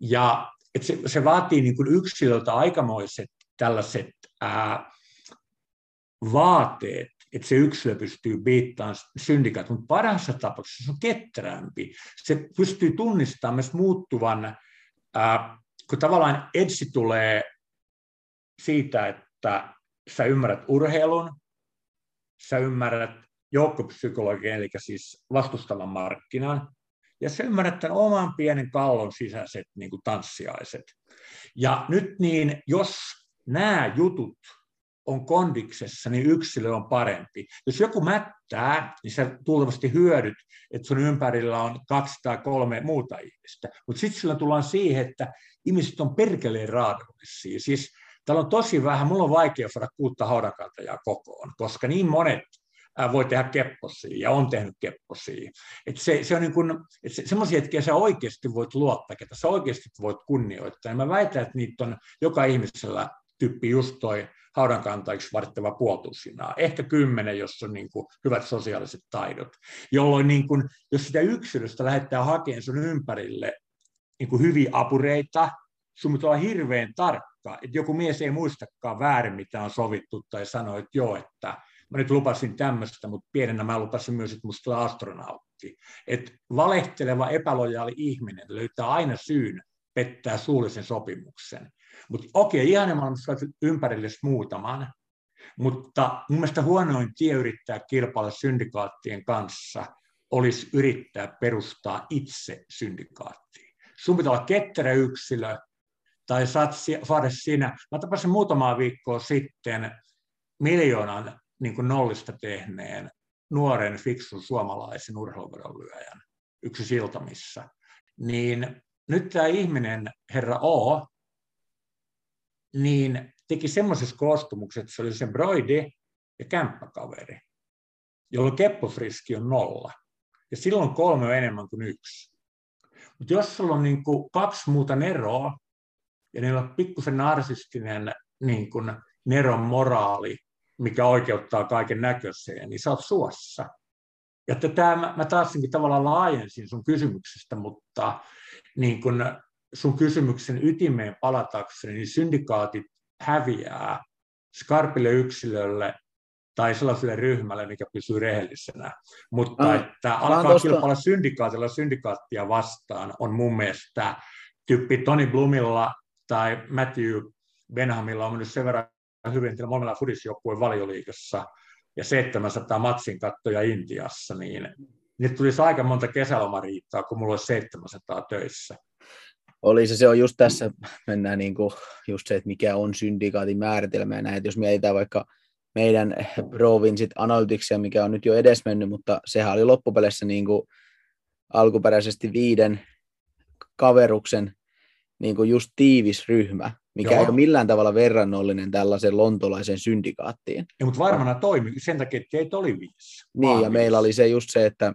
Ja että se, se vaatii niin kuin yksilöltä aikamoiset tällaiset ää, vaateet, että se yksilö pystyy biittamaan syndikat, mutta parhaassa tapauksessa se on ketterämpi. Se pystyy tunnistamaan myös muuttuvan, ää, kun tavallaan edsi tulee siitä, että sä ymmärrät urheilun, sä ymmärrät joukkopsykologian, eli siis vastustavan markkinan, ja sä ymmärrät tämän oman pienen kallon sisäiset niin kuin tanssiaiset. Ja nyt niin, jos nämä jutut on kondiksessa, niin yksilö on parempi. Jos joku mättää, niin sä tulevasti hyödyt, että sun ympärillä on kaksi tai kolme muuta ihmistä. Mutta sitten sillä tullaan siihen, että ihmiset on perkeleen raadollisia. Siis täällä on tosi vähän, mulla on vaikea saada kuutta haudakantajaa kokoon, koska niin monet voi tehdä kepposia ja on tehnyt kepposia. Et se, se on niin kuin, et se, semmoisia hetkiä sä oikeasti voit luottaa, että sä oikeasti voit kunnioittaa. Ja mä väitän, että niitä on joka ihmisellä tyyppi just toi haudankantajiksi varittava puoltusinaa, ehkä kymmenen, jos on niin kuin hyvät sosiaaliset taidot, jolloin niin kuin, jos sitä yksilöstä lähdetään hakemaan sun ympärille niin kuin hyviä apureita, sun pitää olla hirveän tarkka, että joku mies ei muistakaan väärin, mitä on sovittu, tai sanoo, että joo, että mä nyt lupasin tämmöistä, mutta pienenä mä lupasin myös, että musta astronautti. Että valehteleva, epälojaali ihminen löytää aina syyn pettää suullisen sopimuksen. Mutta okei, ihan maailmassa ympärille muutaman, mutta mun mielestä huonoin tie yrittää kilpailla syndikaattien kanssa olisi yrittää perustaa itse syndikaattiin. Sun pitää olla ketterä yksilö, tai saat saada sinä. Mä tapasin muutamaa viikkoa sitten miljoonan niin kuin nollista tehneen nuoren fiksun suomalaisen urheiluvedonlyöjän yksi siltamissa. Niin nyt tämä ihminen, herra O, niin teki semmoisessa koostumuksessa, että se oli se broidi ja kämppäkaveri, jolloin kepposriski on nolla. Ja silloin kolme on enemmän kuin yksi. Mutta jos sulla on niin kuin kaksi muuta neroa, ja niillä on pikkusen narsistinen niin kuin neron moraali, mikä oikeuttaa kaiken näköiseen, niin sä oot suossa. Ja tämä, mä, taas niin tavallaan laajensin sun kysymyksestä, mutta niin kun sun kysymyksen ytimeen palatakseni, niin syndikaatit häviää skarpille yksilölle tai sellaiselle ryhmälle, mikä pysyy rehellisenä. Mutta ah, että alkaa tosta... kilpailla syndikaatilla syndikaattia vastaan on mun mielestä tyyppi Tony Blumilla tai Matthew Benhamilla on mennyt sen verran hyvin, että molemmilla fudisjoukkueen valioliikassa ja 700 matsin kattoja Intiassa, niin nyt tulisi aika monta kesälomariittaa, kun mulla olisi 700 töissä. Oli se, se on just tässä, mennään niin kuin just se, että mikä on syndikaatin määritelmä ja näin, että jos mietitään vaikka meidän Provin sit Analyticsia, mikä on nyt jo edesmennyt, mutta sehän oli loppupeleissä niin kuin alkuperäisesti viiden kaveruksen niin kuin just tiivis ryhmä, mikä Joo. ei ole millään tavalla verrannollinen tällaisen lontolaisen syndikaattiin. Ja, mutta varmana toimi sen takia, että teitä oli viisi. Niin, ja viisi. meillä oli se just se, että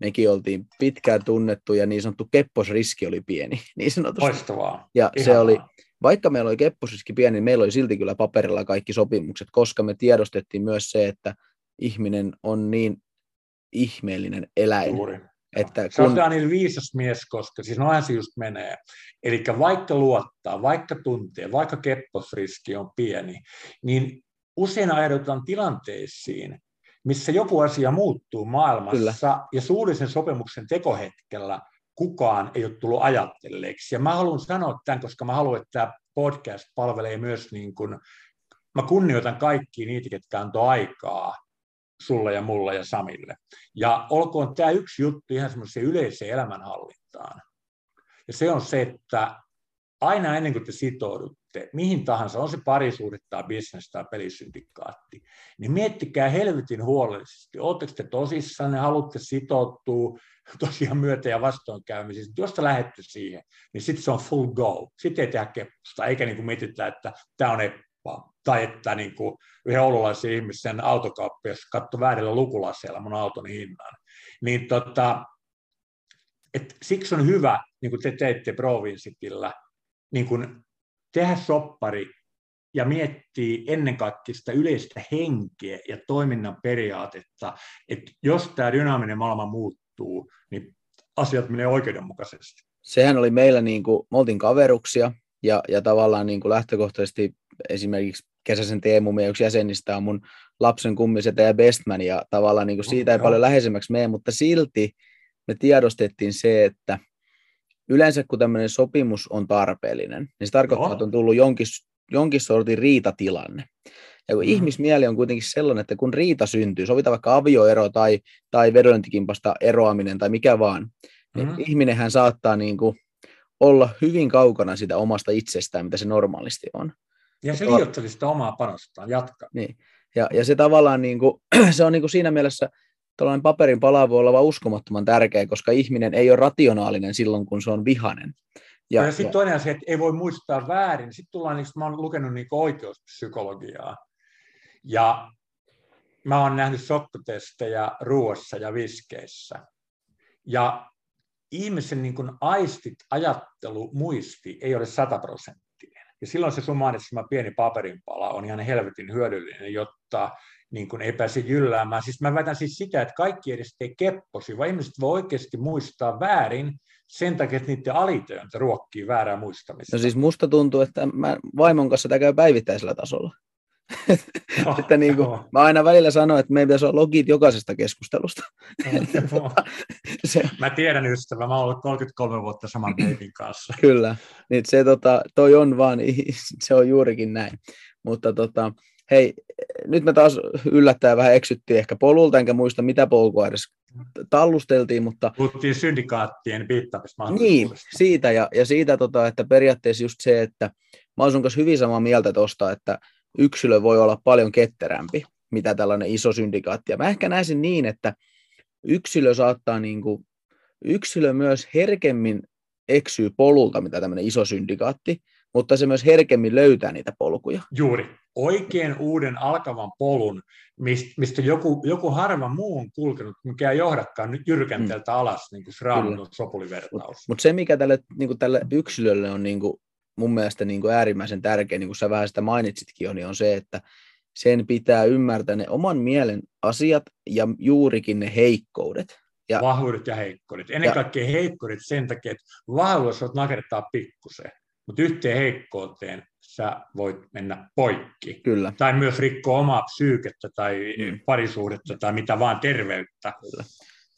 mekin oltiin pitkään tunnettu ja niin sanottu kepposriski oli pieni. Niin sanotusti. Loistavaa. Ja Ihanaa. se oli, vaikka meillä oli kepposriski pieni, niin meillä oli silti kyllä paperilla kaikki sopimukset, koska me tiedostettiin myös se, että ihminen on niin ihmeellinen eläin. Juuri. Että se on Daniel viisas mies, koska siis noin se just menee. Eli vaikka luottaa, vaikka tuntee, vaikka kepposriski on pieni, niin usein ajaudutaan tilanteisiin, missä joku asia muuttuu maailmassa Kyllä. ja suullisen sopimuksen tekohetkellä kukaan ei ole tullut ajatelleeksi. Ja mä haluan sanoa tämän, koska mä haluan, että tämä podcast palvelee myös niin kuin, mä kunnioitan kaikkia niitä, ketkä antoi aikaa sulle ja mulle ja Samille. Ja olkoon tämä yksi juttu ihan semmoiseen yleiseen elämänhallintaan. Ja se on se, että aina ennen kuin te sitoudutte, mihin tahansa, on se parisuhde tai bisnes tai pelisyndikaatti, niin miettikää helvetin huolellisesti, oletteko te tosissaan, ne haluatte sitoutua tosiaan myötä- ja vastoinkäymisiin. Jos te lähdette siihen, niin sitten se on full go. Sitten ei tehdä keppusta, eikä niin kuin mietitä, että tämä on eppaa. Tai että niin kuin yhden oululaisen ihmisen autokauppias katsoi väärillä lukulaseilla mun auton hinnan. Niin tota, et siksi on hyvä, niin kuin te teitte Provinsitillä, niin kuin tehdä soppari ja miettii ennen kaikkea sitä yleistä henkeä ja toiminnan periaatetta, että jos tämä dynaaminen maailma muuttuu, niin asiat menee oikeudenmukaisesti. Sehän oli meillä, niin kuin, me oltiin kaveruksia ja, ja tavallaan niin kuin lähtökohtaisesti esimerkiksi Kesäsen Teemu, meidän yksi jäsenistä on mun lapsen kummisetä ja bestman ja tavallaan niin kuin siitä ei paljon läheisemmäksi mene, mutta silti me tiedostettiin se, että yleensä kun tämmöinen sopimus on tarpeellinen, niin se tarkoittaa, Joo. että on tullut jonkin, jonkin sortin riitatilanne. Ja kun mm. ihmismieli on kuitenkin sellainen, että kun riita syntyy, sovitaan vaikka avioero tai, tai vedonlyöntikimpasta eroaminen tai mikä vaan, niin mm. ihminenhän saattaa niin kuin olla hyvin kaukana sitä omasta itsestään, mitä se normaalisti on. Ja se liioitteli sitä omaa panostaan, jatka. Niin. Ja, ja se tavallaan niin kuin, se on niin kuin siinä mielessä tällainen paperin pala voi olla uskomattoman tärkeä, koska ihminen ei ole rationaalinen silloin, kun se on vihanen. Ja, ja sitten toinen asia, että ei voi muistaa väärin. Sitten tullaan, niin mä oon lukenut niin oikeuspsykologiaa. Ja mä oon nähnyt sokkotestejä ruoassa ja viskeissä. Ja ihmisen niin kuin aistit, ajattelu, muisti ei ole sataprosenttinen. Ja silloin se sun mainitsema pieni paperinpala on ihan helvetin hyödyllinen, jotta niin kuin ei pääse jylläämään. Siis mä väitän siis sitä, että kaikki edes tee kepposi, vaan ihmiset voi oikeasti muistaa väärin sen takia, että niiden alitööntä ruokkii väärää muistamista. No siis musta tuntuu, että mä vaimon kanssa tämä käy päivittäisellä tasolla. Oh, että niin kuin, oh. Mä aina välillä sanon, että meidän pitäisi olla logit jokaisesta keskustelusta. Oh, se, mä tiedän ystävä, mä oon ollut 33 vuotta saman Davidin kanssa. Kyllä, niin se tota, toi on vaan, se on juurikin näin. Mutta tota, hei, nyt me taas yllättäen vähän eksyttiin ehkä polulta, enkä muista mitä polkua edes tallusteltiin, mutta... Puhuttiin syndikaattien Niin, siitä ja, ja siitä, tota, että periaatteessa just se, että mä olen sun kanssa hyvin samaa mieltä tuosta, että yksilö voi olla paljon ketterämpi, mitä tällainen iso syndikaatti. Ja mä ehkä näisin niin, että yksilö saattaa niin kuin, yksilö myös herkemmin eksyy polulta, mitä tämmöinen iso syndikaatti, mutta se myös herkemmin löytää niitä polkuja. Juuri. Oikein uuden alkavan polun, mistä joku, joku harva muu on kulkenut, mikä ei johdakaan nyt jyrkänteeltä mm. alas, niin kuin sopulivertaus. Mutta mut se, mikä tälle, niin kuin tälle yksilölle on niin kuin, mun mielestä niin kuin äärimmäisen tärkeä, niin kuin sä vähän sitä mainitsitkin jo, niin on se, että sen pitää ymmärtää ne oman mielen asiat ja juurikin ne heikkoudet. Ja, vahvuudet ja heikkoudet. Ennen ja, kaikkea heikkoudet sen takia, että vahvuus on nakertaa pikkusen mutta yhteen heikkouteen sä voit mennä poikki. Kyllä. Tai myös rikkoa omaa psyykettä tai mm. parisuhdetta tai mitä vaan terveyttä. Kyllä.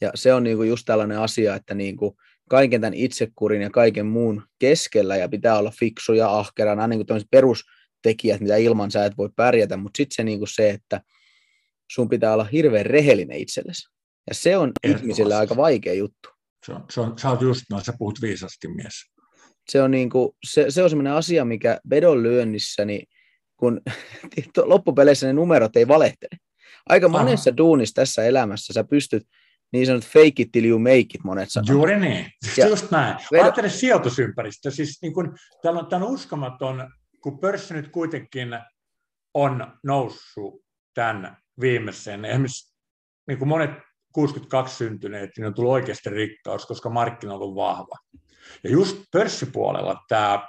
Ja se on niinku just tällainen asia, että niinku kaiken tämän itsekurin ja kaiken muun keskellä ja pitää olla fiksu ja ahkera, nämä niinku perustekijät, mitä ilman sä et voi pärjätä, mutta sitten se, niinku se, että sun pitää olla hirveän rehellinen itsellesi. Ja se on ihmisille aika vaikea juttu. Se on, se on, sä oot just noin, sä puhut viisasti mies. Se on, niinku, se, se on sellainen asia, mikä vedonlyönnissä, niin kun loppupeleissä ne numerot ei valehtele. Aika Aha. monessa duunissa tässä elämässä sä pystyt niin sanotut fake it till you make it monet sanoo. Juuri niin, ja just näin. Vedo... Ajattele sijoitusympäristö, siis niin kun, täällä on, tämän uskomaton, kun pörssi nyt kuitenkin on noussut tämän viimeisen, esimerkiksi niin kuin monet 62 syntyneet, niin on tullut oikeasti rikkaus, koska markkina on ollut vahva. Ja just pörssipuolella tämä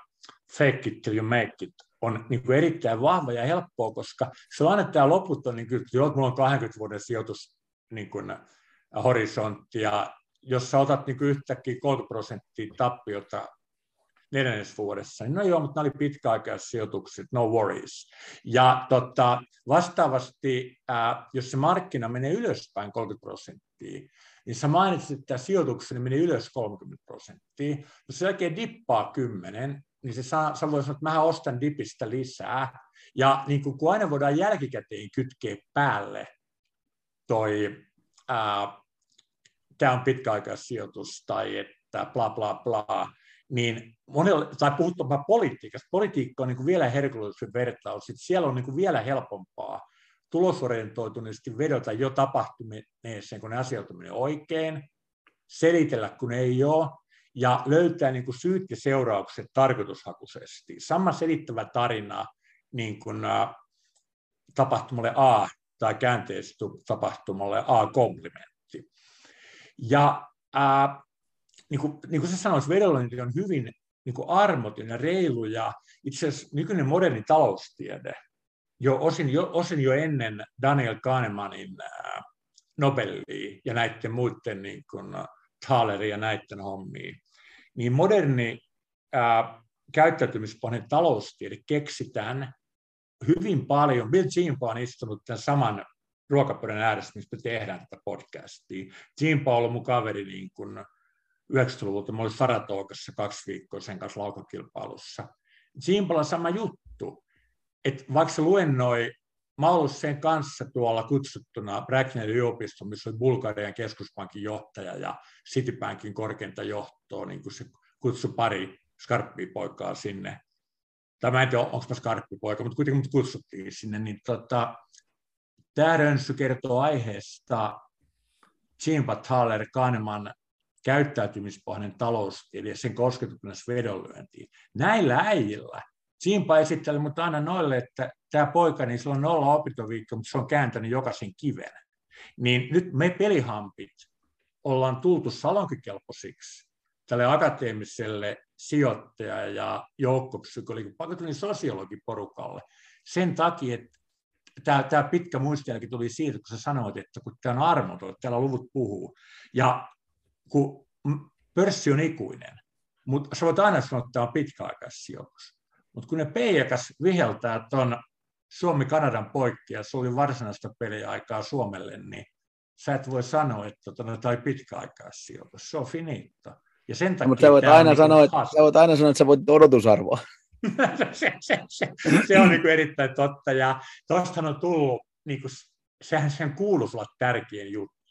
fake it till you make it on niin kuin erittäin vahva ja helppoa, koska se on aina tämä loput on, niin kuin, että mulla on 20 vuoden sijoitus niin kuin, horisontti, ja jos sä otat niin kuin yhtäkkiä 30 prosenttia tappiota neljännesvuodessa, niin no joo, mutta nämä oli pitkäaikaissijoitukset, no worries. Ja tota, vastaavasti, ää, jos se markkina menee ylöspäin 30 prosenttia, niin sä mainitsit, että sijoitukseni meni ylös 30 prosenttia. Jos se jälkeen dippaa 10, niin se saa, sä voisit sanoa, että mä ostan dipistä lisää. Ja niin kun, aina voidaan jälkikäteen kytkeä päälle toi, tämä on pitkäaikaissijoitus tai että bla bla bla, niin monella, tai puhutaan politiikasta, politiikka on niin kuin vielä herkullisempi vertaus, Sitten siellä on niin kuin vielä helpompaa tulosorientoituneesti vedota jo tapahtuneeseen, kun ne asiat on oikein, selitellä, kun ei ole, ja löytää niin kuin syyt ja seuraukset tarkoitushakuisesti. Sama selittävä tarina niin kuin, ä, tapahtumalle A tai käänteisesti tapahtumalle A-komplimentti. Ja ä, niin kuin, niin kuin sä sanoit, vedonlyönti on hyvin niin kuin armoton ja reilu, ja itse asiassa nykyinen moderni taloustiede, jo osin, jo, osin jo ennen Daniel Kahnemanin Nobelia ja näiden muiden niin kuin Thalerin ja näiden hommiin, niin moderni äh, käyttäytymispohjainen taloustiede keksitään hyvin paljon. Bill Jimpa on istunut tämän saman ruokapöydän ääressä, mistä tehdään tätä podcastia. Jimpa on ollut mun kaveri niin kuin 90-luvulta, mä olin Saratoogassa kaksi viikkoa sen kanssa laukakilpailussa. Jimpalla sama juttu, että vaikka se luennoi, mä ollut sen kanssa tuolla kutsuttuna Bracknellin yliopistoon, missä oli Bulgarian keskuspankin johtaja ja Citibankin korkeinta johtoa, niin kuin se kutsui pari skarppia poikaa sinne. Tai mä en tiedä, onko mä skarppipoika, mutta kuitenkin mut kutsuttiin sinne. Niin tota, tämä rönssy kertoo aiheesta Jim Thaler Kahneman käyttäytymispohjainen taloustiede ja sen kosketuksessa vedonlyöntiin. Näillä äijillä Simpa esitteli mut aina noille, että tämä poika, niin sillä on nolla opintoviikko, mutta se on kääntänyt jokaisen kiven. Niin nyt me pelihampit ollaan tultu salonkikelpoisiksi tälle akateemiselle sijoittaja- ja joukkopsykologi, pakotunin sosiologiporukalle sen takia, että tämä, tämä pitkä muistijälki tuli siitä, kun sä sanoit, että kun tämä on armoton, täällä luvut puhuu. Ja kun pörssi on ikuinen, mutta sä voit aina sanoa, että tämä on pitkäaikaissijoitus. Mutta kun ne peijakas viheltää tuon Suomi-Kanadan poikki ja se oli varsinaista peliaikaa Suomelle, niin sä et voi sanoa, että tota, tämä on pitkäaikaissijoitus. Se on finito. Ja sen takia mutta sä voit, aina sanoa, että, sä voit aina sanoa, että sä voit odotusarvoa. se, se, se, se, on niin erittäin totta. Ja tuostahan on tullut, niin kuin, sehän sen kuuluisi olla tärkein juttu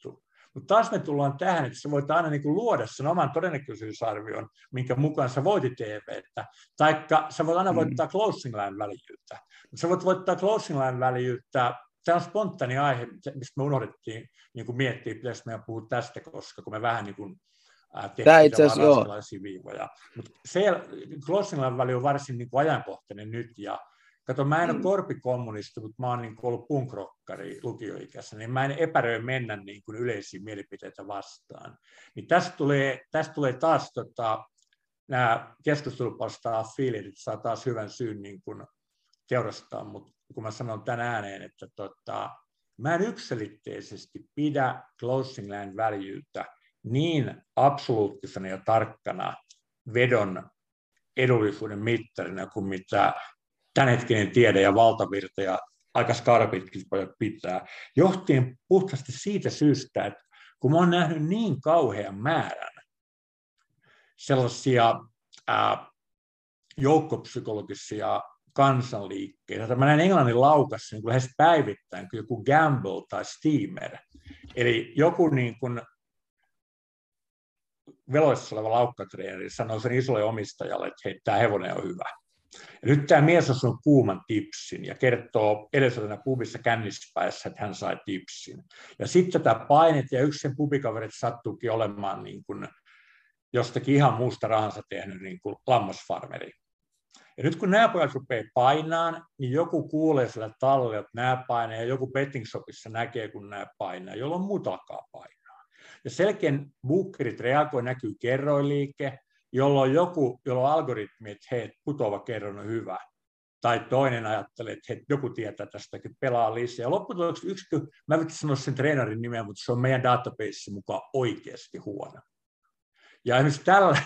mutta taas me tullaan tähän, että sä voit aina niin kuin luoda sen oman todennäköisyysarvion, minkä mukaan sä voitit TVtä. Taikka sä voit aina mm. voittaa mm. closing line väljyyttä. Sä voit voittaa closing line väljyyttä. Tämä on spontaani aihe, mistä me unohdettiin niin kuin miettiä, pitäisi meidän puhua tästä, koska kun me vähän niin kuin Tämä itse asiassa, joo. viivoja. Mutta se closing line väli on varsin niin kuin ajankohtainen nyt, ja Kato, mä en ole mm. korpikommunisti, mutta mä oon niin ollut punkrokkari lukioikässä, niin mä en epäröi mennä niin kuin yleisiä mielipiteitä vastaan. Niin tästä tulee, tästä tulee taas tota, nämä keskustelupalstaa fiilit, että saa taas hyvän syyn niin kuin teurastaa, mutta kun mä sanon tän ääneen, että tota, mä en yksilitteisesti pidä closing line valuetä niin absoluuttisena ja tarkkana vedon edullisuuden mittarina kuin mitä tämänhetkinen tiede ja valtavirta ja aika skarpitkin pojat pitää, johtien puhtaasti siitä syystä, että kun mä oon nähnyt niin kauhean määrän sellaisia ää, joukkopsykologisia kansanliikkeitä. Mä näin Englannin laukassa niin lähes päivittäin kuin joku Gamble tai Steamer. Eli joku niin kuin veloissa oleva laukkatreeneri sanoo sen isolle omistajalle, että hei, tämä hevonen on hyvä. Ja nyt tämä mies on saanut kuuman tipsin ja kertoo edellisenä pubissa kännispäissä, että hän sai tipsin. Ja sitten tätä painet ja yksi sen pubikaverit sattuukin olemaan niin kuin jostakin ihan muusta rahansa tehnyt niin kuin lammasfarmeri. Ja nyt kun nämä pojat rupeaa painaan, niin joku kuulee sillä tallella, että nämä painaa, ja joku betting shopissa näkee, kun nämä painaa, jolloin muut alkaa painaa. Ja selkeän bookerit reagoi, näkyy kerroiliike, jolloin joku, jolloin algoritmi, että hei, putoava kerron on hyvä. Tai toinen ajattelee, että hei, joku tietää tästäkin, pelaa lisää. Ja loppujen yksi, mä en sanoa sen treenarin nimeä, mutta se on meidän database mukaan oikeasti huono. Ja esimerkiksi tällä,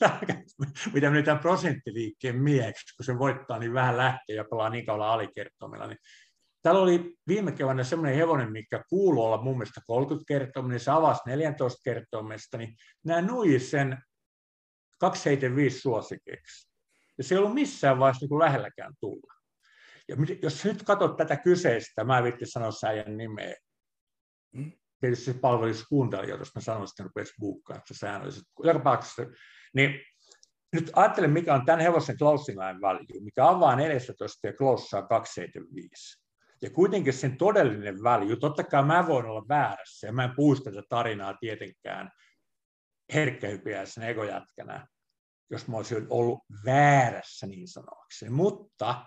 mitä me tämän prosenttiliikkeen mieksi, kun se voittaa, niin vähän lähtee ja pelaa niin kauan alikertomilla. Niin Täällä oli viime keväänä semmoinen hevonen, mikä kuuluu olla mun mielestä 30 kertomista, niin se avasi 14 kertomista, niin nämä nui sen 275 suosikeksi. Ja se ei ollut missään vaiheessa niin kuin lähelläkään tulla. Ja jos nyt katsot tätä kyseistä, mä en vitti sanoa säijän nimeä, mm. tietysti se palvelisi kuuntelijoita, jos mä sanon sitten rupesi buukkaan se säännöllisesti. Joka tapauksessa, niin nyt ajattelen, mikä on tämän hevosen closing line value, mikä avaa 14 ja closeaa 275. Ja kuitenkin sen todellinen value, totta kai mä voin olla väärässä, ja mä en puhu tätä tarinaa tietenkään herkkähypiäisen egojätkänä, jos mä olisin ollut väärässä niin sanoakseni. Mutta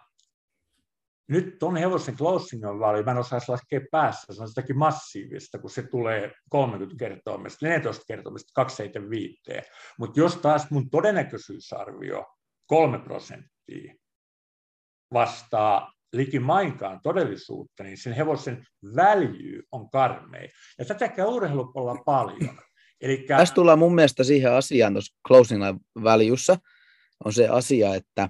nyt tuon hevosen closing on value, mä en osaisi laskea päässä, se on sitäkin massiivista, kun se tulee 30 kertoimesta, 14 kertoimesta 275. Mutta jos taas mun todennäköisyysarvio 3 prosenttia vastaa likimainkaan todellisuutta, niin sen hevosen väljy on karmea. Ja tätä käy urheilupuolella paljon. Elikkä... Tässä tullaan mun mielestä siihen asiaan tuossa closing valuessa, on se asia, että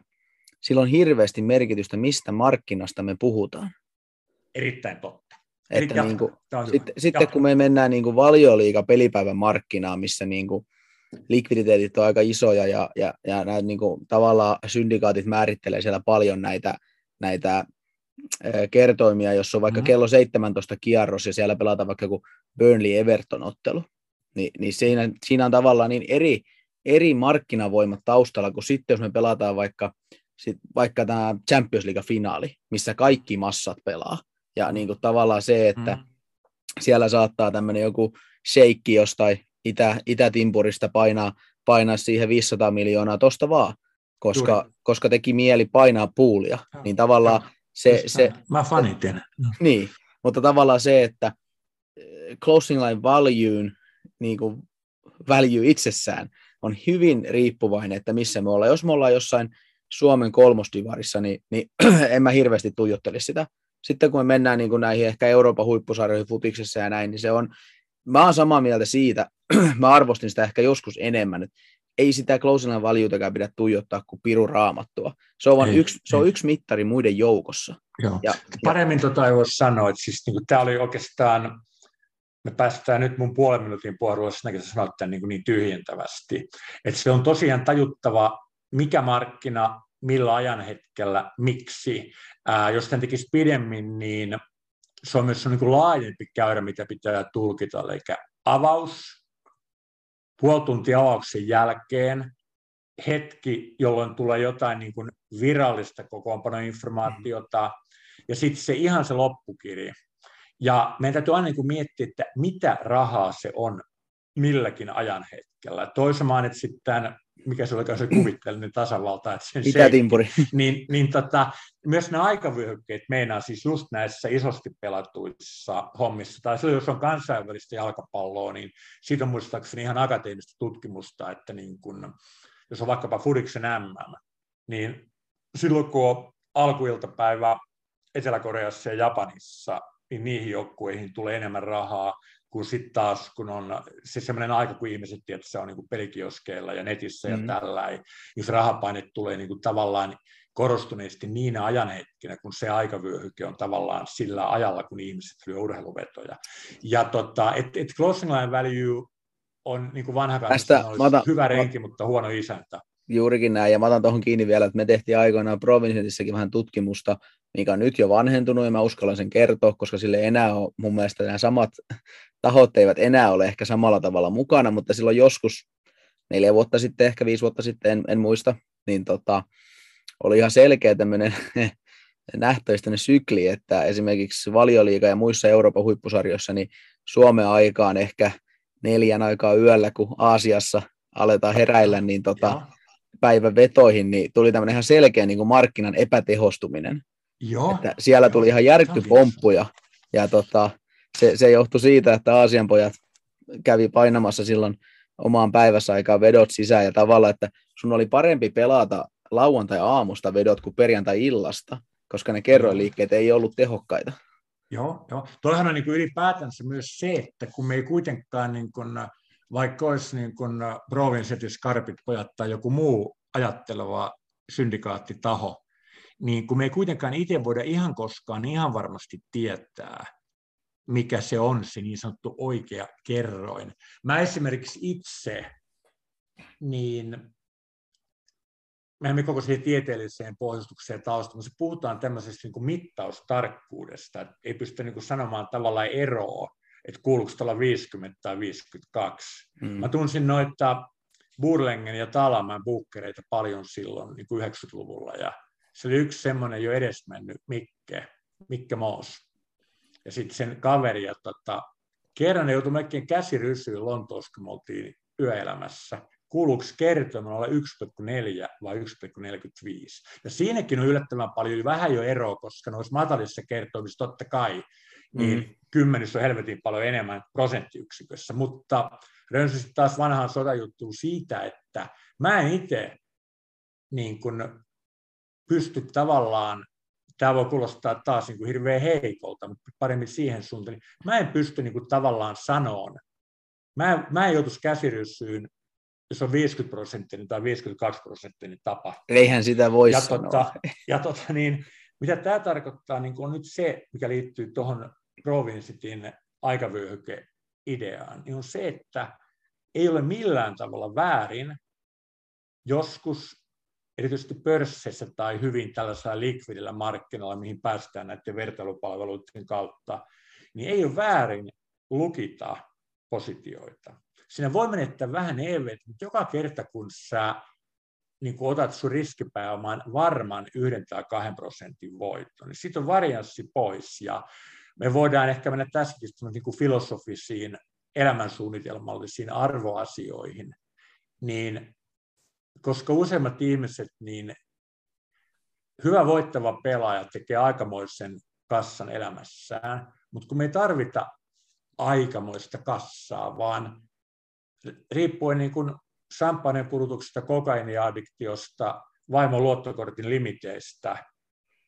sillä on hirveästi merkitystä, mistä markkinasta me puhutaan. Erittäin totta. Että niin kuin, sitten, sitten kun me mennään niin kuin valioliiga pelipäivän markkinaan, missä niin kuin likviditeetit on aika isoja ja, ja, ja näitä niin kuin, tavallaan syndikaatit määrittelee siellä paljon näitä, näitä kertoimia, jos on vaikka mm-hmm. kello 17 kierros ja siellä pelataan vaikka joku Burnley-Everton-ottelu, niin, niin siinä, siinä on tavallaan niin eri, eri markkinavoimat taustalla, kun sitten jos me pelataan vaikka, sit, vaikka tämä Champions League-finaali, missä kaikki massat pelaa, ja niin kuin tavallaan se, että mm. siellä saattaa tämmöinen joku sheikki jostain Itä, Itä-Timpurista painaa, painaa siihen 500 miljoonaa tosta vaan, koska, koska teki mieli painaa puulia, ja, niin tavallaan ja, se... se mä faniten. Niin, mutta tavallaan se, että eh, closing line value niin kuin value itsessään on hyvin riippuvainen, että missä me ollaan. Jos me ollaan jossain Suomen kolmosdivarissa, niin, niin en mä hirveästi tuijottelisi sitä. Sitten kun me mennään niin kuin näihin ehkä Euroopan huippusarjoihin futiksessa ja näin, niin se on, mä oon samaa mieltä siitä, mä arvostin sitä ehkä joskus enemmän, että ei sitä closing valuutakään pidä tuijottaa kuin piru raamattua. Se on, ei, yksi, se on yksi mittari muiden joukossa. Joo. Ja, Paremmin ja... tota ei voi sanoa, että siis, niin tämä oli oikeastaan me päästään nyt mun puolen minuutin puhelulla sinäkin sanoit tämän niin, niin tyhjentävästi. Että se on tosiaan tajuttava, mikä markkina, millä ajanhetkellä, miksi. Ää, jos tämän tekisi pidemmin, niin se on myös niin kuin laajempi käyrä, mitä pitää tulkita. Eli avaus, puoli tuntia avauksen jälkeen, hetki, jolloin tulee jotain niin kuin virallista kokoonpanoinformaatiota, ja sitten se ihan se loppukirja. Ja meidän täytyy aina niin miettiä, että mitä rahaa se on milläkin ajanhetkellä. Toisaalta mainitsit tämän, mikä se oli se kuvitteellinen tasavalta, että sen Mitä timpuri? Niin, niin tota, myös nämä aikavyöhykkeet meinaa siis just näissä isosti pelatuissa hommissa, tai silloin jos on kansainvälistä jalkapalloa, niin siitä on muistaakseni ihan akateemista tutkimusta, että niin kun, jos on vaikkapa Fudiksen MM, niin silloin kun on alkuiltapäivä Etelä-Koreassa ja Japanissa, niin niihin joukkueihin tulee enemmän rahaa kuin sitten taas, kun on se sellainen aika, kun ihmiset tietää, että se on niin pelikioskeilla ja netissä mm. ja tällä, niin se rahapaine tulee niin kuin tavallaan korostuneesti niin ajanhetkinä, kun se aikavyöhyke on tavallaan sillä ajalla, kun ihmiset lyö urheiluvetoja. Ja tota, et, et closing line value on niin kuin vanha Tästä, hyvä renki, mutta huono isäntä. Juurikin näin, ja mä otan tuohon kiinni vielä, että me tehtiin aikoinaan Provincentissakin vähän tutkimusta, mikä on nyt jo vanhentunut, ja mä uskallan sen kertoa, koska sille ei enää ole, mun mielestä nämä samat tahot eivät enää ole ehkä samalla tavalla mukana, mutta silloin joskus neljä vuotta sitten, ehkä viisi vuotta sitten, en, en muista, niin tota, oli ihan selkeä tämmöinen nähtöistäinen sykli, että esimerkiksi valioliiga ja muissa Euroopan huippusarjoissa, niin Suomen aikaan ehkä neljän aikaa yöllä, kun Aasiassa aletaan heräillä, niin tota, päivän vetoihin, niin tuli tämmöinen ihan selkeä niin kuin markkinan epätehostuminen. Joo. Että siellä tuli ihan järkkypomppuja, ja tota, se, se johtui siitä, että Aasian pojat kävi painamassa silloin omaan päivässä aikaa vedot sisään, ja tavalla, että sun oli parempi pelata lauantai-aamusta vedot kuin perjantai-illasta, koska ne kerroinliikkeet ei ollut tehokkaita. Joo, joo. Tuohan on niin kuin ylipäätänsä myös se, että kun me ei kuitenkaan, niin kuin, vaikka olisi niin kuin Provincetis, Karpit, pojat tai joku muu ajatteleva syndikaattitaho, niin kun me ei kuitenkaan itse voida ihan koskaan ihan varmasti tietää, mikä se on se niin sanottu oikea kerroin. Mä esimerkiksi itse, niin me emme koko siihen tieteelliseen pohjustukseen taustalla, mutta puhutaan tämmöisestä niin kuin mittaustarkkuudesta, että ei pysty niin kuin sanomaan tavallaan eroa, että kuuluuko tuolla 50 tai 52. Mm. Mä tunsin noita Burlengen ja Talaman bukkereita paljon silloin niin kuin 90-luvulla, ja se oli yksi semmoinen jo edesmennyt Mikke, Mikke Moos. Ja sitten sen kaveri, ja tota, kerran ne joutui melkein käsirysyyn Lontoossa, kun me oltiin yöelämässä kuuluuko kertomaan olla 1,4 vai 1,45. Ja siinäkin on yllättävän paljon, vähän jo eroa, koska noissa matalissa kertoimissa totta kai, niin mm. kymmenys on helvetin paljon enemmän prosenttiyksikössä, mutta rönsysti taas vanhaan sotajuttuun siitä, että mä en itse niin kun pysty tavallaan, tämä voi kuulostaa taas niin kuin hirveän heikolta, mutta paremmin siihen suuntaan, niin mä en pysty niin kuin tavallaan sanoon, mä, mä en joutuisi käsiryssyyn jos on 50 prosenttinen tai 52 prosenttinen tapa. Eihän sitä voi ja sanoa. Tota, ja tota, niin, mitä tämä tarkoittaa, niin on nyt se, mikä liittyy tuohon Provinsitin aikavyöhyke-ideaan, niin on se, että ei ole millään tavalla väärin joskus erityisesti pörssissä tai hyvin tällaisella likvidillä markkinoilla, mihin päästään näiden vertailupalveluiden kautta, niin ei ole väärin lukita positioita. Siinä voi menettää vähän EV, mutta joka kerta kun sä niin kun otat sun riskipääoman varman yhden tai kahden prosentin voitto, niin siitä on varianssi pois ja me voidaan ehkä mennä tässäkin niin kuin filosofisiin elämänsuunnitelmallisiin arvoasioihin, niin koska useimmat ihmiset, niin hyvä voittava pelaaja tekee aikamoisen kassan elämässään, mutta kun me ei tarvita aikamoista kassaa, vaan riippuen niin kuin champagnen kulutuksesta, kokainiaddiktiosta, vaimon luottokortin limiteistä,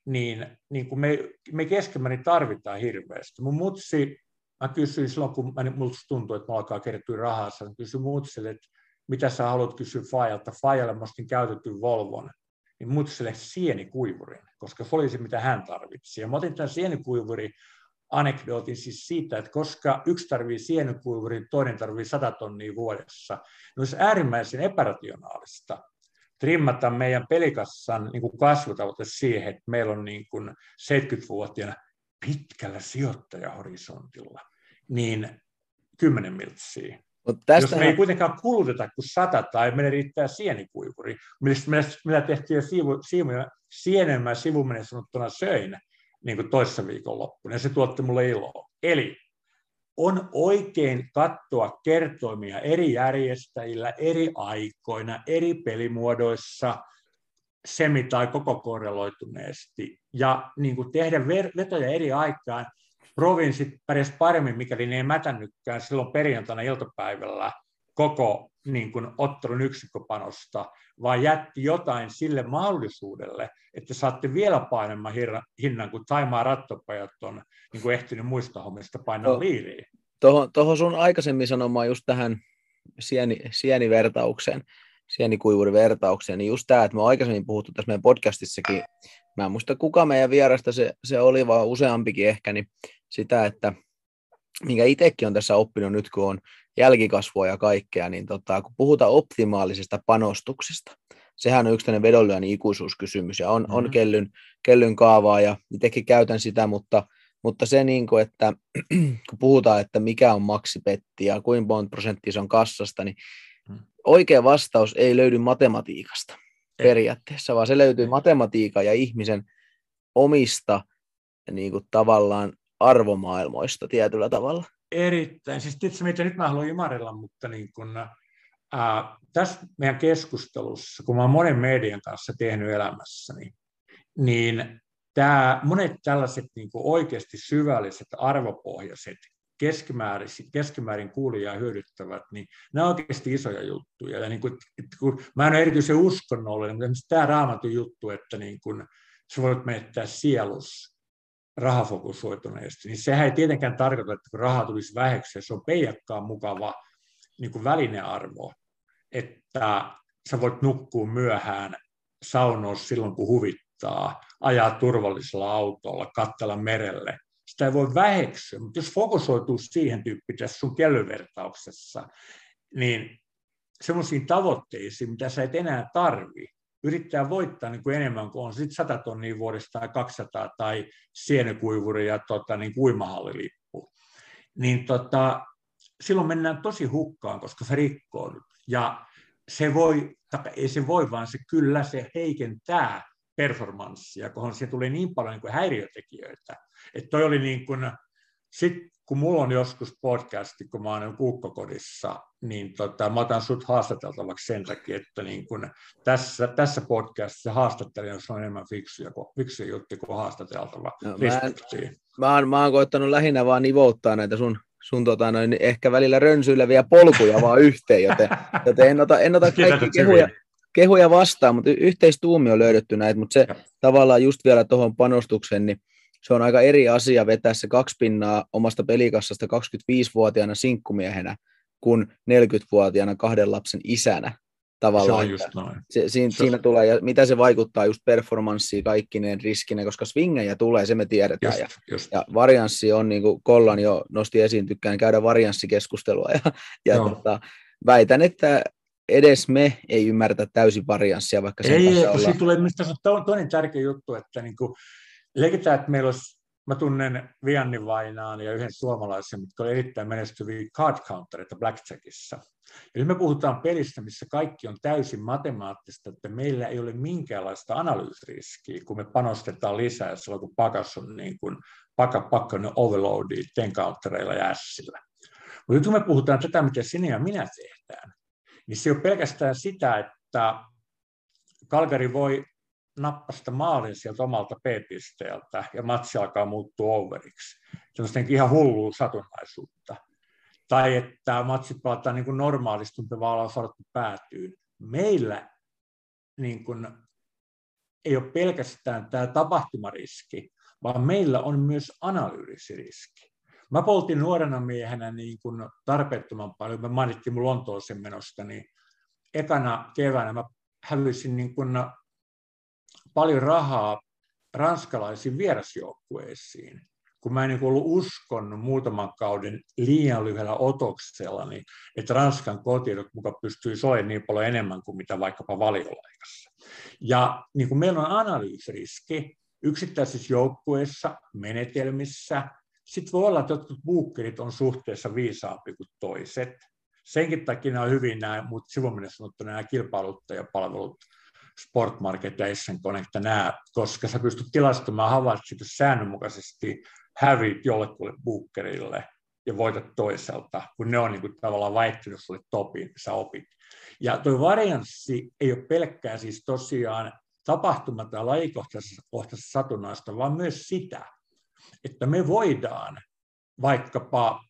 niin, niin kuin me, me keskimäärin tarvitaan hirveästi. Mun mutsi, mä kysyin silloin, kun mä, musta tuntuu, että mä alkaa kertyä rahaa, mä kysyin mutsille, että mitä sä haluat kysyä Fajalta. Fajalle mä ostin käytetty Volvon, niin mutsille sienikuivurin, koska se oli se, mitä hän tarvitsi. Ja mä otin tämän sienikuivurin anekdootin siis siitä, että koska yksi tarvii sienikuivurin, toinen tarvii 100 tonnia vuodessa, niin olisi äärimmäisen epärationaalista trimmata meidän pelikassan niin kuin kasvutavoite siihen, että meillä on niin kuin 70-vuotiaana pitkällä sijoittajahorisontilla, niin 10 miltsiä. tästä... Jos me ei kuitenkaan kuluteta kuin sata tai meille riittää sienikuivuri, millä tehtiin sivu, sivu, sienemmän sivuminen sanottuna söin, niin kuin toissa viikonloppuna, ja se tuotti mulle iloa. Eli on oikein katsoa kertoimia eri järjestäjillä, eri aikoina, eri pelimuodoissa, semi- tai koko korreloituneesti, ja niin kuin tehdä vetoja eri aikaan. Provinssit pärjäs paremmin, mikäli ne ei mätännytkään silloin perjantaina iltapäivällä koko niin kuin, ottelun yksikköpanosta, vaan jätti jotain sille mahdollisuudelle, että saatte vielä painemman hinnan, kun Taimaa rattopajat on niin kuin ehtinyt muista hommista painaa no, liiriin. Tuohon, tuohon sun aikaisemmin sanomaan just tähän sieni, sienivertaukseen. sienikuivurivertauksia, niin just tämä, että me aikaisemmin puhuttu tässä meidän podcastissakin, mä en muista kuka meidän vierasta se, se oli, vaan useampikin ehkä, niin sitä, että minkä itsekin on tässä oppinut nyt, kun on jälkikasvua ja kaikkea, niin tota, kun puhutaan optimaalisesta panostuksesta, sehän on yksi tämmöinen vedonlyönnin ikuisuuskysymys, ja on, mm-hmm. on kellyn, kellyn kaavaa, ja itsekin käytän sitä, mutta, mutta se, niin kuin, että kun puhutaan, että mikä on maksipetti ja kuinka monta prosenttia se on kassasta, niin mm. oikea vastaus ei löydy matematiikasta ei. periaatteessa, vaan se löytyy matematiikan ja ihmisen omista niin kuin, tavallaan arvomaailmoista tietyllä tavalla. Erittäin. Siis tietysti, mitä nyt mä haluan ymmärrellä, mutta niin kun, ää, tässä meidän keskustelussa, kun mä olen monen median kanssa tehnyt elämässäni, niin tämä, monet tällaiset niin oikeasti syvälliset, arvopohjaiset, keskimäärin, keskimäärin kuulijaa hyödyttävät, niin nämä on oikeasti isoja juttuja. Ja niin kuin, kun, mä en ole erityisen uskonnollinen, mutta tämä raamatun juttu, että niin kuin, sä voit menettää sielus rahafokusoituneesti, niin sehän ei tietenkään tarkoita, että kun raha tulisi väheksi, se on peijakkaan mukava niin kuin välinearvo, että sä voit nukkua myöhään saunoa silloin, kun huvittaa, ajaa turvallisella autolla, katsella merelle. Sitä ei voi väheksyä, mutta jos fokusoituu siihen tyyppiin tässä sun kellyvertauksessa, niin semmoisiin tavoitteisiin, mitä sä et enää tarvi, yrittää voittaa niin kuin enemmän kuin on sitten 100 tonnia vuodesta tai 200 tai sienekuivuri ja tota, niin uimahallilippu, niin tota, silloin mennään tosi hukkaan, koska se rikkoo Ja se voi, ei se voi, vaan se kyllä se heikentää performanssia, kun se tulee niin paljon niin kuin häiriötekijöitä. Että toi oli niin kuin, sit kun mulla on joskus podcasti, kun mä oon kukkokodissa, niin tota, mä otan sut haastateltavaksi sen takia, että niin kun tässä, tässä podcastissa haastattelija on enemmän fiksuja, fiksuja juttu kuin haastateltava. No, mä, en, mä, oon, mä oon koittanut lähinnä vaan nivouttaa näitä sun, sun tota, noin, ehkä välillä rönsyileviä polkuja vaan yhteen, joten, joten en ota, en ota kaikki kehuja, kehuja vastaan, mutta yhteistuumi on löydetty näitä, mutta se ja. tavallaan just vielä tuohon panostukseen, niin se on aika eri asia vetää se kaksi pinnaa omasta pelikassasta 25-vuotiaana sinkkumiehenä kuin 40-vuotiaana kahden lapsen isänä tavallaan. Se on just noin. Se, siinä, se siinä tulee, ja mitä se vaikuttaa just performanssiin kaikkineen riskineen, koska swingejä tulee, se me tiedetään. Just, ja, just. ja varianssi on, niin kuin Kollan jo nosti esiin, tykkään käydä varianssikeskustelua, ja, ja tota, väitän, että edes me ei ymmärretä täysin varianssia, vaikka sen ei, kanssa ei, ollaan... tulee, mistä se on toinen tärkeä juttu, että niin kuin, leikitään, että meillä olisi, mä tunnen Viannin Vainaan ja yhden suomalaisen, mutta oli erittäin menestyviä card countereita Blackjackissa. Eli me puhutaan pelistä, missä kaikki on täysin matemaattista, että meillä ei ole minkäänlaista analyysiriskiä, kun me panostetaan lisää silloin, kun pakas on niin kuin paka pakkainen overloadi tencountereilla ja ässillä. Mutta nyt kun me puhutaan tätä, mitä sinä ja minä tehdään, niin se on pelkästään sitä, että Kalkari voi nappasta maalin sieltä omalta P-pisteeltä ja matsi alkaa muuttua overiksi. Sellaista ihan hullua satunnaisuutta. Tai että matsi pelataan niin kuin normaalisti, mutta vaan ollaan päätyyn. Meillä niin kuin, ei ole pelkästään tämä tapahtumariski, vaan meillä on myös analyysiriski. Mä poltin nuorena miehenä niin kuin tarpeettoman paljon. Mä mainittiin mun Lontooseen menosta, niin ekana keväänä mä hävisin niin kuin paljon rahaa ranskalaisiin vierasjoukkueisiin, kun mä en niin ollut uskonnut muutaman kauden liian lyhyellä otoksella, niin että Ranskan kotiedot muka pystyy soimaan niin paljon enemmän kuin mitä vaikkapa valiolaikassa. Ja niin kuin meillä on analyysiriski yksittäisissä joukkueissa, menetelmissä, sitten voi olla, että jotkut buukkerit on suhteessa viisaampi kuin toiset. Senkin takia nämä on hyvin nämä, mutta sivuminen sanottu nämä kilpailuttajapalvelut Sportmarket ja Essen Connect nämä, koska sä pystyt tilastomaan havaitsit, jos säännönmukaisesti hävit jollekulle bookerille ja voitat toiselta, kun ne on niin kuin tavallaan vaihtunut sulle topin, sä opit. Ja tuo varianssi ei ole pelkkää siis tosiaan tapahtuma- tai lajikohtaisessa satunnaista, vaan myös sitä, että me voidaan vaikkapa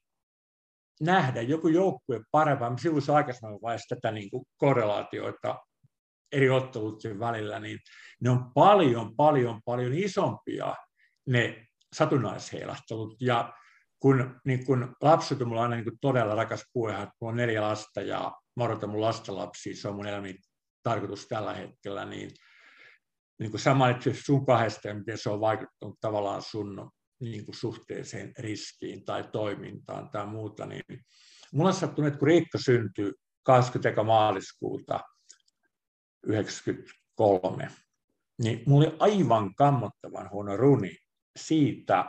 nähdä joku joukkue parempaa. Sivussa aikaisemmin vaiheessa tätä niin kuin korrelaatioita eri otteluiden välillä, niin ne on paljon, paljon, paljon isompia ne satunnaisheilahtelut. Ja kun, niin kun lapset on mulla aina niin todella rakas että mulla on neljä lasta ja mä odotan mun lastenlapsia, se on mun elämän tarkoitus tällä hetkellä, niin, niin kuin sä mainitsit sun kahdesta ja miten se on vaikuttanut tavallaan sun niin kuin suhteeseen riskiin tai toimintaan tai muuta, niin mulla on sattunut, että kun Riikka syntyi 20. maaliskuuta 1993, niin mulla oli aivan kammottavan huono runi siitä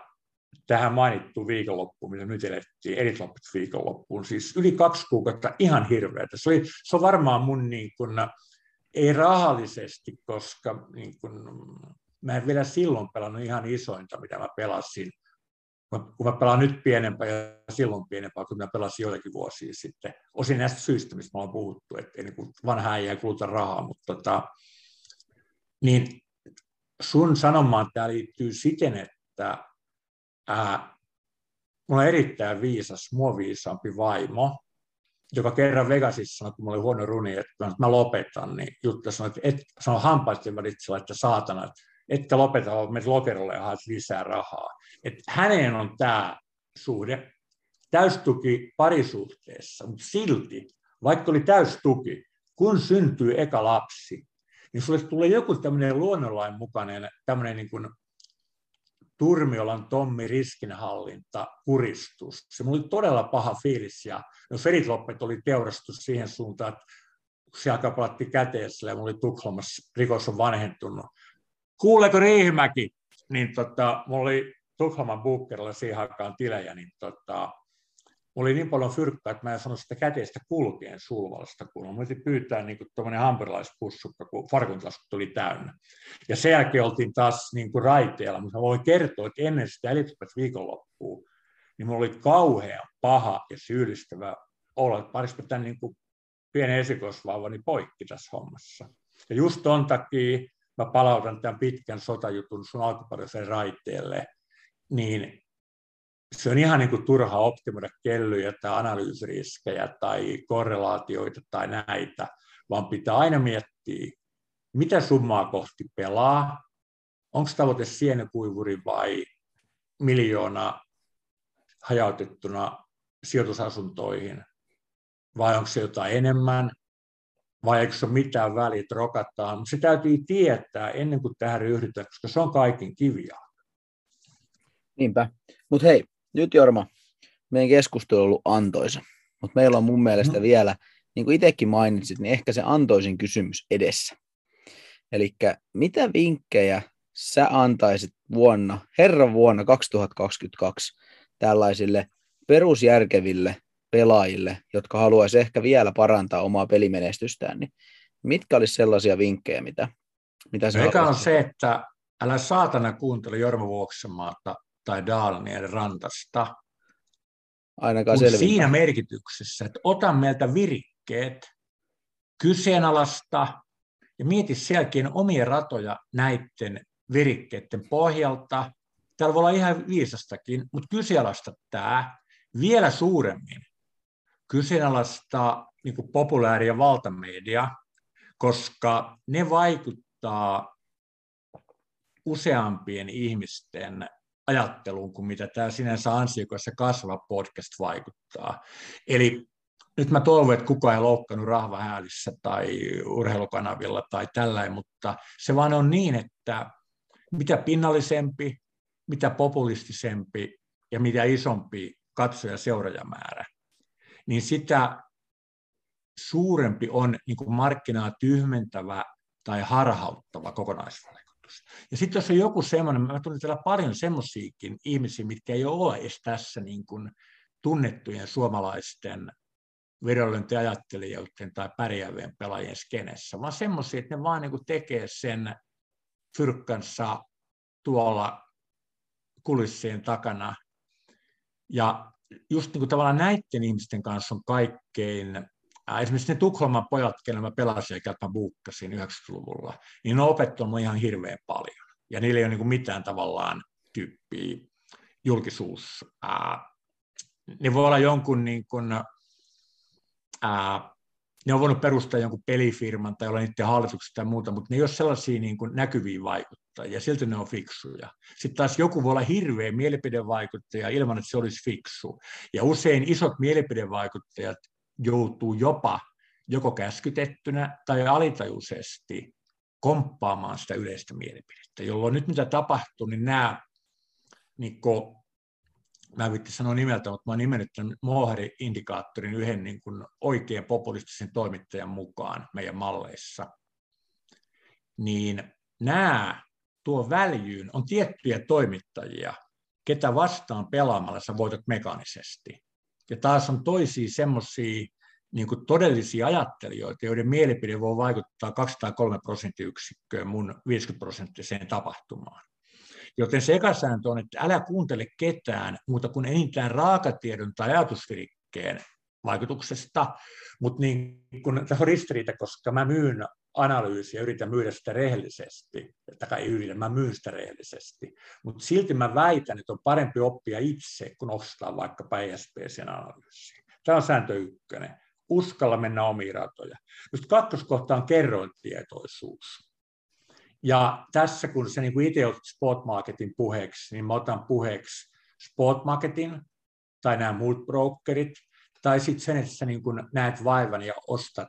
tähän mainittuun viikonloppuun, mitä nyt elettiin, eritloput viikonloppuun, siis yli kaksi kuukautta ihan hirveätä. Se, oli, se on varmaan mun niin kuin, ei rahallisesti, koska niin kuin, mä en vielä silloin pelannut ihan isointa, mitä mä pelasin. Kun mä pelaan nyt pienempää ja silloin pienempää, kun mä pelasin joitakin vuosia sitten. Osin näistä syistä, mistä mä oon puhuttu, että niin vanha ei kuluta rahaa, mutta tota, niin sun sanomaan tämä liittyy siten, että ää, mulla on erittäin viisas, mua viisaampi vaimo, joka kerran Vegasissa sanoi, kun mulla oli huono runi, että mä lopetan, niin Jutta sanoi, että et, sanoi hampaisten välitsellä, että saatana, että että lopeta, vaan menet lokerolle ja lisää rahaa. Et häneen on tämä suhde, täystuki parisuhteessa, mutta silti, vaikka oli täystuki, kun syntyy eka lapsi, niin sulle tulee joku tämmöinen luonnonlain mukainen tämmöinen niin kuin Turmiolan Tommi riskinhallinta, kuristus. Se oli todella paha fiilis ja no Feritloppet oli teurastus siihen suuntaan, että se alkaa palatti käteessä ja mulla oli Tukholmassa, rikos on vanhentunut. Kuuleeko Riihimäki? Niin tota, mulla oli Tukholman Bookerilla siihen aikaan tilejä, niin tota, Mulla oli niin paljon fyrkkaa, että mä en sano sitä käteistä kulkeen sulvalasta, kun mä pyytää niin tuommoinen hampurilaispussukka, kun farkuntaskut tuli täynnä. Ja sen jälkeen oltiin taas niin kuin raiteella, mutta mä voin kertoa, että ennen sitä Elizabeth viikonloppua, niin mulla oli kauhean paha ja syyllistävä olla, että parispa tämän niin kuin pienen esikoisvauvani poikki tässä hommassa. Ja just ton takia mä palautan tämän pitkän sotajutun sun alkuperäiseen raiteelle, niin se on ihan niin kuin turha optimoida kellyjä tai analyysiriskejä tai korrelaatioita tai näitä, vaan pitää aina miettiä, mitä summaa kohti pelaa, onko tavoite sienekuivuri vai miljoona hajautettuna sijoitusasuntoihin, vai onko se jotain enemmän, vai eikö se ole mitään väliä, että rokataan. Mutta se täytyy tietää ennen kuin tähän ryhdytään, koska se on kaiken kiviä. Niinpä. Mutta hei, nyt Jorma, meidän keskustelu on ollut antoisa, mutta meillä on mun mielestä no. vielä, niin kuin itsekin mainitsit, niin ehkä se antoisin kysymys edessä. Eli mitä vinkkejä sä antaisit vuonna, herran vuonna 2022 tällaisille perusjärkeville pelaajille, jotka haluaisi ehkä vielä parantaa omaa pelimenestystään, niin mitkä olisi sellaisia vinkkejä, mitä, mitä sä no, on se, että älä saatana kuuntele Jorma Vuoksemaata tai Daalnien rantasta. Ainakaan siinä merkityksessä, että ota meiltä virikkeet, kyseenalasta ja mieti selkeän omia ratoja näiden virikkeiden pohjalta. Täällä voi olla ihan viisastakin, mutta kyseenalaista tämä vielä suuremmin. Kyseenalaista niin populaari- ja valtamedia, koska ne vaikuttaa useampien ihmisten ajatteluun kuin mitä tämä sinänsä ansiokas kasvava podcast vaikuttaa. Eli nyt mä toivon, että kukaan ei loukkanut rahvahäälissä tai urheilukanavilla tai tällä, mutta se vaan on niin, että mitä pinnallisempi, mitä populistisempi ja mitä isompi katsoja seuraajamäärä, niin sitä suurempi on niin kuin markkinaa tyhmentävä tai harhauttava kokonaisvalinta ajatus. Ja sitten jos on joku semmoinen, mä tunnen täällä paljon semmoisiakin ihmisiä, mitkä ei ole edes tässä niin kuin tunnettujen suomalaisten vedonlyöntiajattelijoiden tai pärjäävien pelaajien skenessä, vaan semmoisia, että ne vaan niin kuin tekee sen fyrkkansa tuolla kulissien takana. Ja just niin kuin tavallaan näiden ihmisten kanssa on kaikkein esimerkiksi ne Tukholman pojat, kenen mä pelasin ja mä buukkasin 90-luvulla, niin ne opettanut ihan hirveän paljon. Ja niillä ei ole niin mitään tavallaan tyyppiä julkisuus. Ää, ne voi olla jonkun niin kuin, ää, ne on voinut perustaa jonkun pelifirman tai olla niiden hallituksessa tai muuta, mutta ne ei ole sellaisia niin kuin näkyviä vaikuttajia, silti ne on fiksuja. Sitten taas joku voi olla hirveä mielipidevaikuttaja ilman, että se olisi fiksu. Ja usein isot mielipidevaikuttajat joutuu jopa joko käskytettynä tai alitajuisesti komppaamaan sitä yleistä mielipidettä, jolloin nyt mitä tapahtuu, niin nämä, niin kuin, mä en sanoa nimeltä, mutta mä oon nimennyt tämän Mohari-indikaattorin yhden niin kuin oikein populistisen toimittajan mukaan meidän malleissa, niin nämä tuo väljyyn on tiettyjä toimittajia, ketä vastaan pelaamalla sä voitat mekaanisesti. Ja taas on toisia semmoisia niin todellisia ajattelijoita, joiden mielipide voi vaikuttaa 203 prosenttiyksikköön mun 50 prosenttiseen tapahtumaan. Joten se ekasääntö on, että älä kuuntele ketään muuta kuin enintään raakatiedon tai ajatusvirikkeen vaikutuksesta, mutta niin kun, tässä on ristiriita, koska mä myyn analyysiä, yritän myydä sitä rehellisesti, tai ei yritä, mä myyn sitä rehellisesti, mutta silti mä väitän, että on parempi oppia itse, kun ostaa vaikka ESPCn analyysiä. Tämä on sääntö ykkönen. Uskalla mennä omiin ratoja. Nyt kakkoskohta on kerrointietoisuus. Ja tässä kun se niin itse otit spotmarketin puheeksi, niin mä otan puheeksi spotmarketin tai nämä muut brokerit, tai sitten sen, että sä niin näet vaivan ja ostat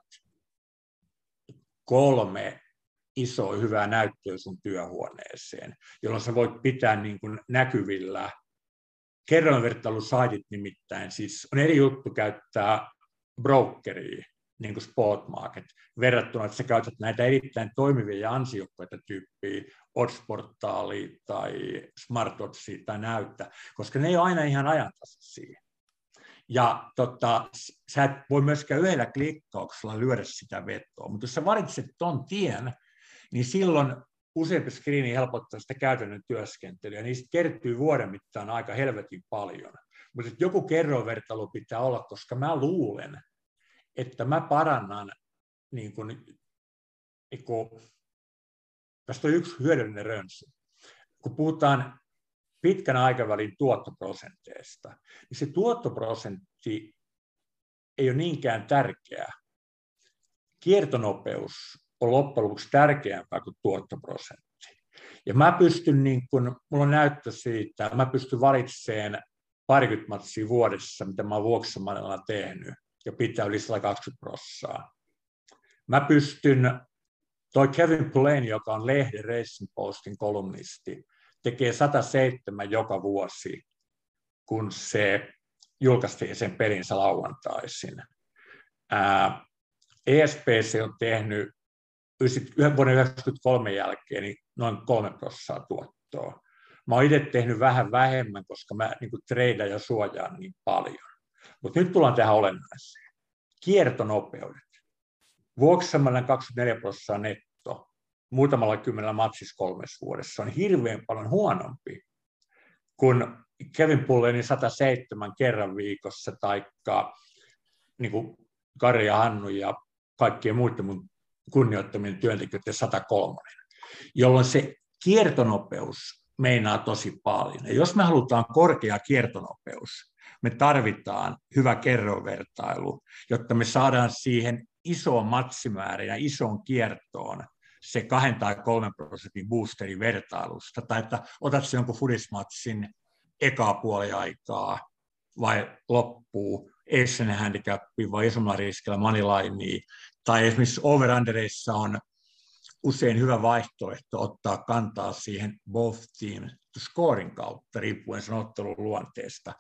kolme isoa hyvää näyttöä sun työhuoneeseen, jolloin sä voit pitää niin kuin näkyvillä kerroinvertailusaitit nimittäin. Siis on eri juttu käyttää brokeria, niin kuin spot market, verrattuna, että sä käytät näitä erittäin toimivia ja ansiokkaita tyyppiä, odds-portaali tai smart tai näyttä, koska ne ei ole aina ihan ajantasaisia. Ja tota, sä et voi myöskään yhdellä klikkauksella lyödä sitä vetoa, mutta jos sä valitset ton tien, niin silloin useampi screeni helpottaa sitä käytännön työskentelyä, niistä kertyy vuoden mittaan aika helvetin paljon. Mutta joku kerrovertailu pitää olla, koska mä luulen, että mä parannan, niin kun, kun, tästä on yksi hyödyllinen rönsi. Kun puhutaan pitkän aikavälin tuottoprosenteista, niin se tuottoprosentti ei ole niinkään tärkeä. Kiertonopeus on loppujen lopuksi tärkeämpää kuin tuottoprosentti. Ja mä pystyn, niin kun, mulla on näyttö siitä, mä pystyn valitsemaan parikymmentä matsia vuodessa, mitä mä oon tehnyt, ja pitää yli 120 prossaa. Mä pystyn, toi Kevin Plain, joka on lehden Racing Postin kolumnisti, tekee 107 joka vuosi, kun se julkaistiin sen pelinsä lauantaisin. Ää, ESPC on tehnyt vuoden 1993 jälkeen niin noin kolme prosenttia tuottoa. Mä oon itse tehnyt vähän vähemmän, koska mä niin treidaan ja suojaan niin paljon. Mutta nyt tullaan tähän olennaiseen. Kiertonopeudet. Vuoksamalla 24 prosenttia muutamalla kymmenellä matsissa kolmessa vuodessa on hirveän paljon huonompi kuin Kevin Pullenin 107 kerran viikossa, taikka niin kuin Kari ja Hannu ja kaikkien muiden mun kunnioittamien työntekijöiden 103, jolloin se kiertonopeus meinaa tosi paljon. Ja jos me halutaan korkea kiertonopeus, me tarvitaan hyvä kerrovertailu, jotta me saadaan siihen isoon matsimäärään ja isoon kiertoon se kahden tai kolmen prosentin boosteri vertailusta, tai että otat se jonkun fudismatsin ekaa puoli aikaa vai loppuu Essen handicappi vai isommalla riskillä moneylinea, tai esimerkiksi over on usein hyvä vaihtoehto ottaa kantaa siihen both team scoring kautta, riippuen sen ottelun luonteesta.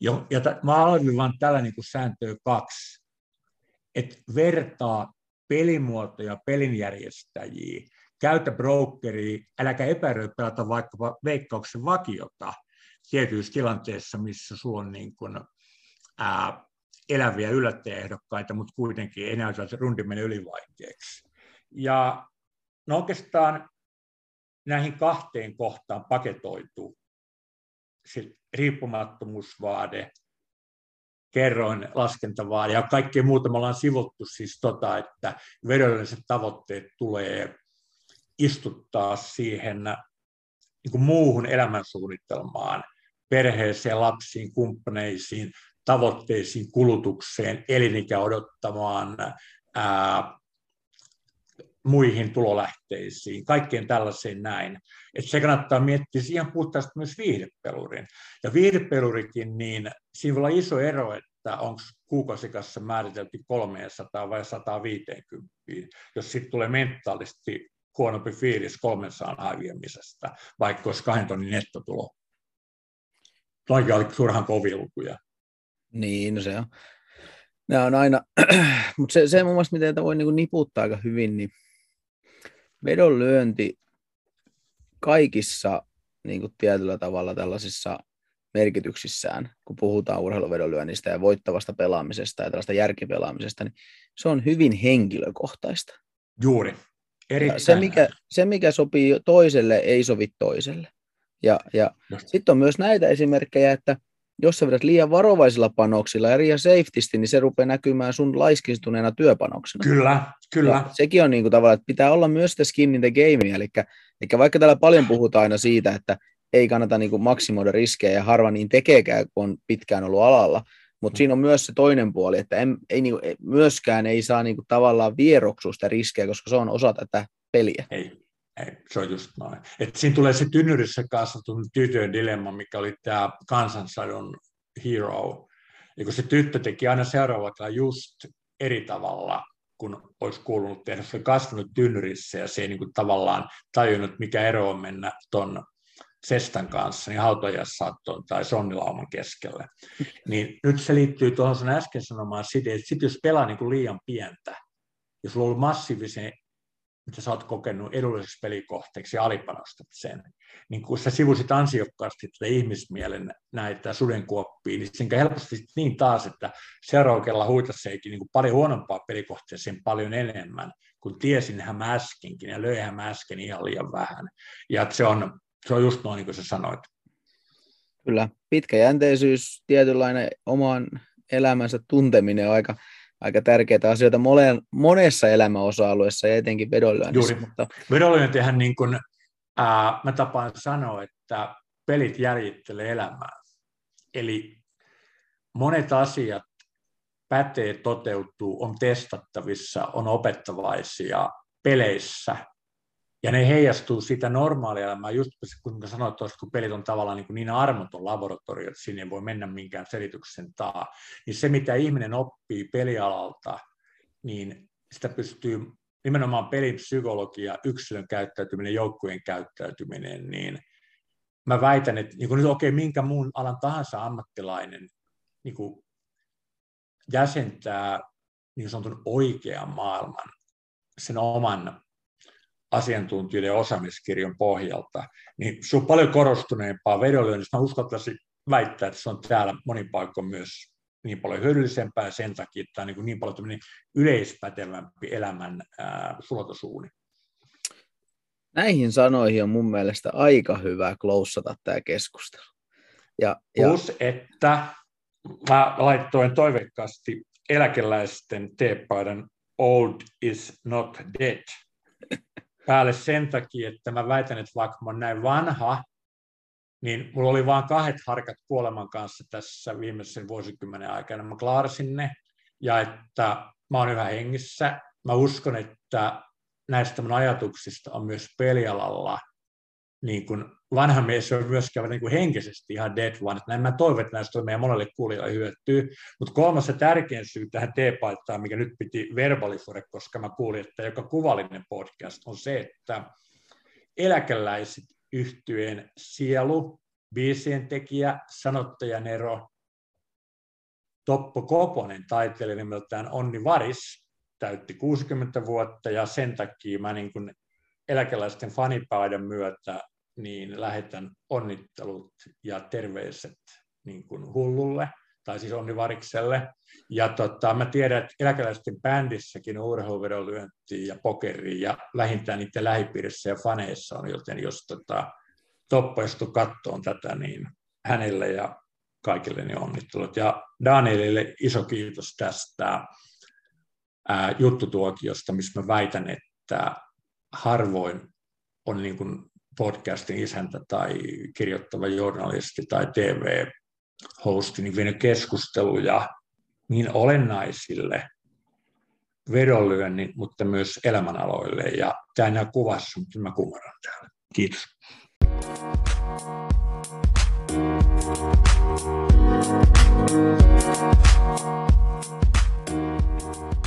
Ja t- mä alleviivan tällä niin sääntöä kaksi, että vertaa pelimuotoja, pelinjärjestäjiä, käytä brokeria, äläkä epäröi pelata vaikkapa veikkauksen vakiota tietyissä tilanteissa, missä sulla on niin kuin, ää, eläviä yllättäjäehdokkaita, mutta kuitenkin ei näytä, että rundi menee ylivaikeaksi. Ja no oikeastaan näihin kahteen kohtaan paketoitu riippumattomuusvaade, kerroin laskentavaade ja kaikkea muuta. Me ollaan sivuttu siis tota, että vedolliset tavoitteet tulee istuttaa siihen niin kuin muuhun elämänsuunnitelmaan, perheeseen, lapsiin, kumppaneisiin, tavoitteisiin, kulutukseen, elinikä odottamaan, ää, muihin tulolähteisiin, kaikkeen tällaiseen näin. Että se kannattaa miettiä siihen puhtaasti myös viihdepelurin. Ja viihdepelurikin, niin siinä voi olla iso ero, että onko kuukausikassa määritelty 300 vai 150, jos sitten tulee mentaalisesti huonompi fiilis 300 häviämisestä, vaikka olisi kahden tonnin nettotulo. Toikin oli turhan kovia lukuja. Niin, no se on. Nämä on aina, mutta se, se muun muassa, miten voi niin niputtaa aika hyvin, niin vedonlyönti kaikissa niin kuin tietyllä tavalla tällaisissa merkityksissään, kun puhutaan urheiluvedonlyönnistä ja voittavasta pelaamisesta ja tällaista järkipelaamisesta, niin se on hyvin henkilökohtaista. Juuri. se, mikä, se, mikä sopii toiselle, ei sovi toiselle. Ja, ja sitten on myös näitä esimerkkejä, että jos sä vedät liian varovaisilla panoksilla ja liian safetysti, niin se rupeaa näkymään sun laiskistuneena työpanoksena. Kyllä, kyllä. Ja sekin on niin kuin tavallaan, että pitää olla myös sitä skin in the game, eli, eli vaikka täällä paljon puhutaan aina siitä, että ei kannata niin kuin maksimoida riskejä ja harva niin tekeekään, kun on pitkään ollut alalla, mutta siinä on myös se toinen puoli, että en, ei, niin kuin, myöskään ei saa niin kuin, tavallaan vieroksua sitä riskejä, koska se on osa tätä peliä. Ei, se on just noin. Et siinä tulee se tynnyrissä kasvatun tytön dilemma, mikä oli tämä kansansadon hero. Ja kun se tyttö teki aina seuraavalla just eri tavalla, kun olisi kuulunut tehdä. Se oli kasvanut tynnyrissä ja se ei niin kuin tavallaan tajunnut, mikä ero on mennä tuon Sestan kanssa, niin hautajassaattoon tai sonnilauman keskelle. Niin nyt se liittyy tuohon sun äsken sanomaan siitä, että sit jos pelaa niin kuin liian pientä, jos sulla on ollut massiivisen mitä sä oot kokenut edulliseksi pelikohteeksi ja alipanostat sen. Niin kun sä sivusit ansiokkaasti tätä ihmismielen näitä sudenkuoppia, niin sen helposti niin taas, että seuraavalla huitaseikin niin paljon huonompaa pelikohtia sen paljon enemmän, kun tiesin mä äskenkin ja löihän mä äsken ihan liian vähän. Ja se on, se on just noin niin kuin sä sanoit. Kyllä, pitkäjänteisyys, tietynlainen oman elämänsä tunteminen on aika, aika tärkeitä asioita mole, monessa elämäosa-alueessa ja etenkin vedonlyönnissä. Juuri. Mutta... Vedonlyöntihän niin kuin, ää, mä tapaan sanoa, että pelit jäljittelee elämää. Eli monet asiat pätee, toteutuu, on testattavissa, on opettavaisia peleissä ja ne heijastuu sitä normaalielämää, just kun sanoit tuossa, kun pelit on tavallaan niin, niin armoton laboratorio, että sinne ei voi mennä minkään selityksen taa, niin se mitä ihminen oppii pelialalta, niin sitä pystyy nimenomaan pelin psykologia, yksilön käyttäytyminen, joukkueen käyttäytyminen, niin mä väitän, että niin nyt okei, okay, minkä muun alan tahansa ammattilainen niin kuin jäsentää niin sanotun oikean maailman sen oman asiantuntijoiden osaamiskirjan pohjalta, niin se on paljon korostuneempaa vedonlyönnistä. Mä uskaltaisin väittää, että se on täällä monin paikoin myös niin paljon hyödyllisempää sen takia, että tämä on niin, niin paljon yleispätevämpi elämän ää, sulatosuuni. Näihin sanoihin on mun mielestä aika hyvä kloussata tämä keskustelu. Ja, ja... Plus, että mä laittoin toiveikkaasti eläkeläisten teepaidan Old is not dead päälle sen takia, että mä väitän, että vaikka mä näin vanha, niin mulla oli vain kahdet harkat kuoleman kanssa tässä viimeisen vuosikymmenen aikana. Mä klaarasin ne, ja että mä oon yhä hengissä. Mä uskon, että näistä mun ajatuksista on myös pelialalla niin kuin vanha mies on myöskään niin kuin henkisesti ihan dead one. Näin mä toivon, että näistä meidän monelle kuulijalle hyötyy. Mutta kolmas ja tärkein syy tähän teepaittaan, mikä nyt piti verbalisoida, koska mä kuulin, että joka kuvallinen podcast on se, että eläkeläiset yhtyeen sielu, biisien tekijä, sanottajan ero, Toppo Koponen, taiteilija nimeltään Onni Varis, täytti 60 vuotta ja sen takia mä niin kuin eläkeläisten fanipaidan myötä niin lähetän onnittelut ja terveiset niin kuin hullulle, tai siis Onni Varikselle. Ja tota, mä tiedän, että eläkeläisten bändissäkin on ja pokeria, ja vähintään niiden lähipiirissä ja faneissa on, joten jos tota, toppaistu kattoon tätä, niin hänelle ja kaikille niin onnittelut. Ja Danielille iso kiitos tästä ää, juttutuokiosta, missä mä väitän, että harvoin on niin kuin podcastin isäntä tai kirjoittava journalisti tai TV-hosti, niin vienyt keskusteluja niin olennaisille vedonlyönnin, mutta myös elämänaloille. Ja tämä näy kuvassa, mutta mä kumaran täällä. Kiitos. Thank you.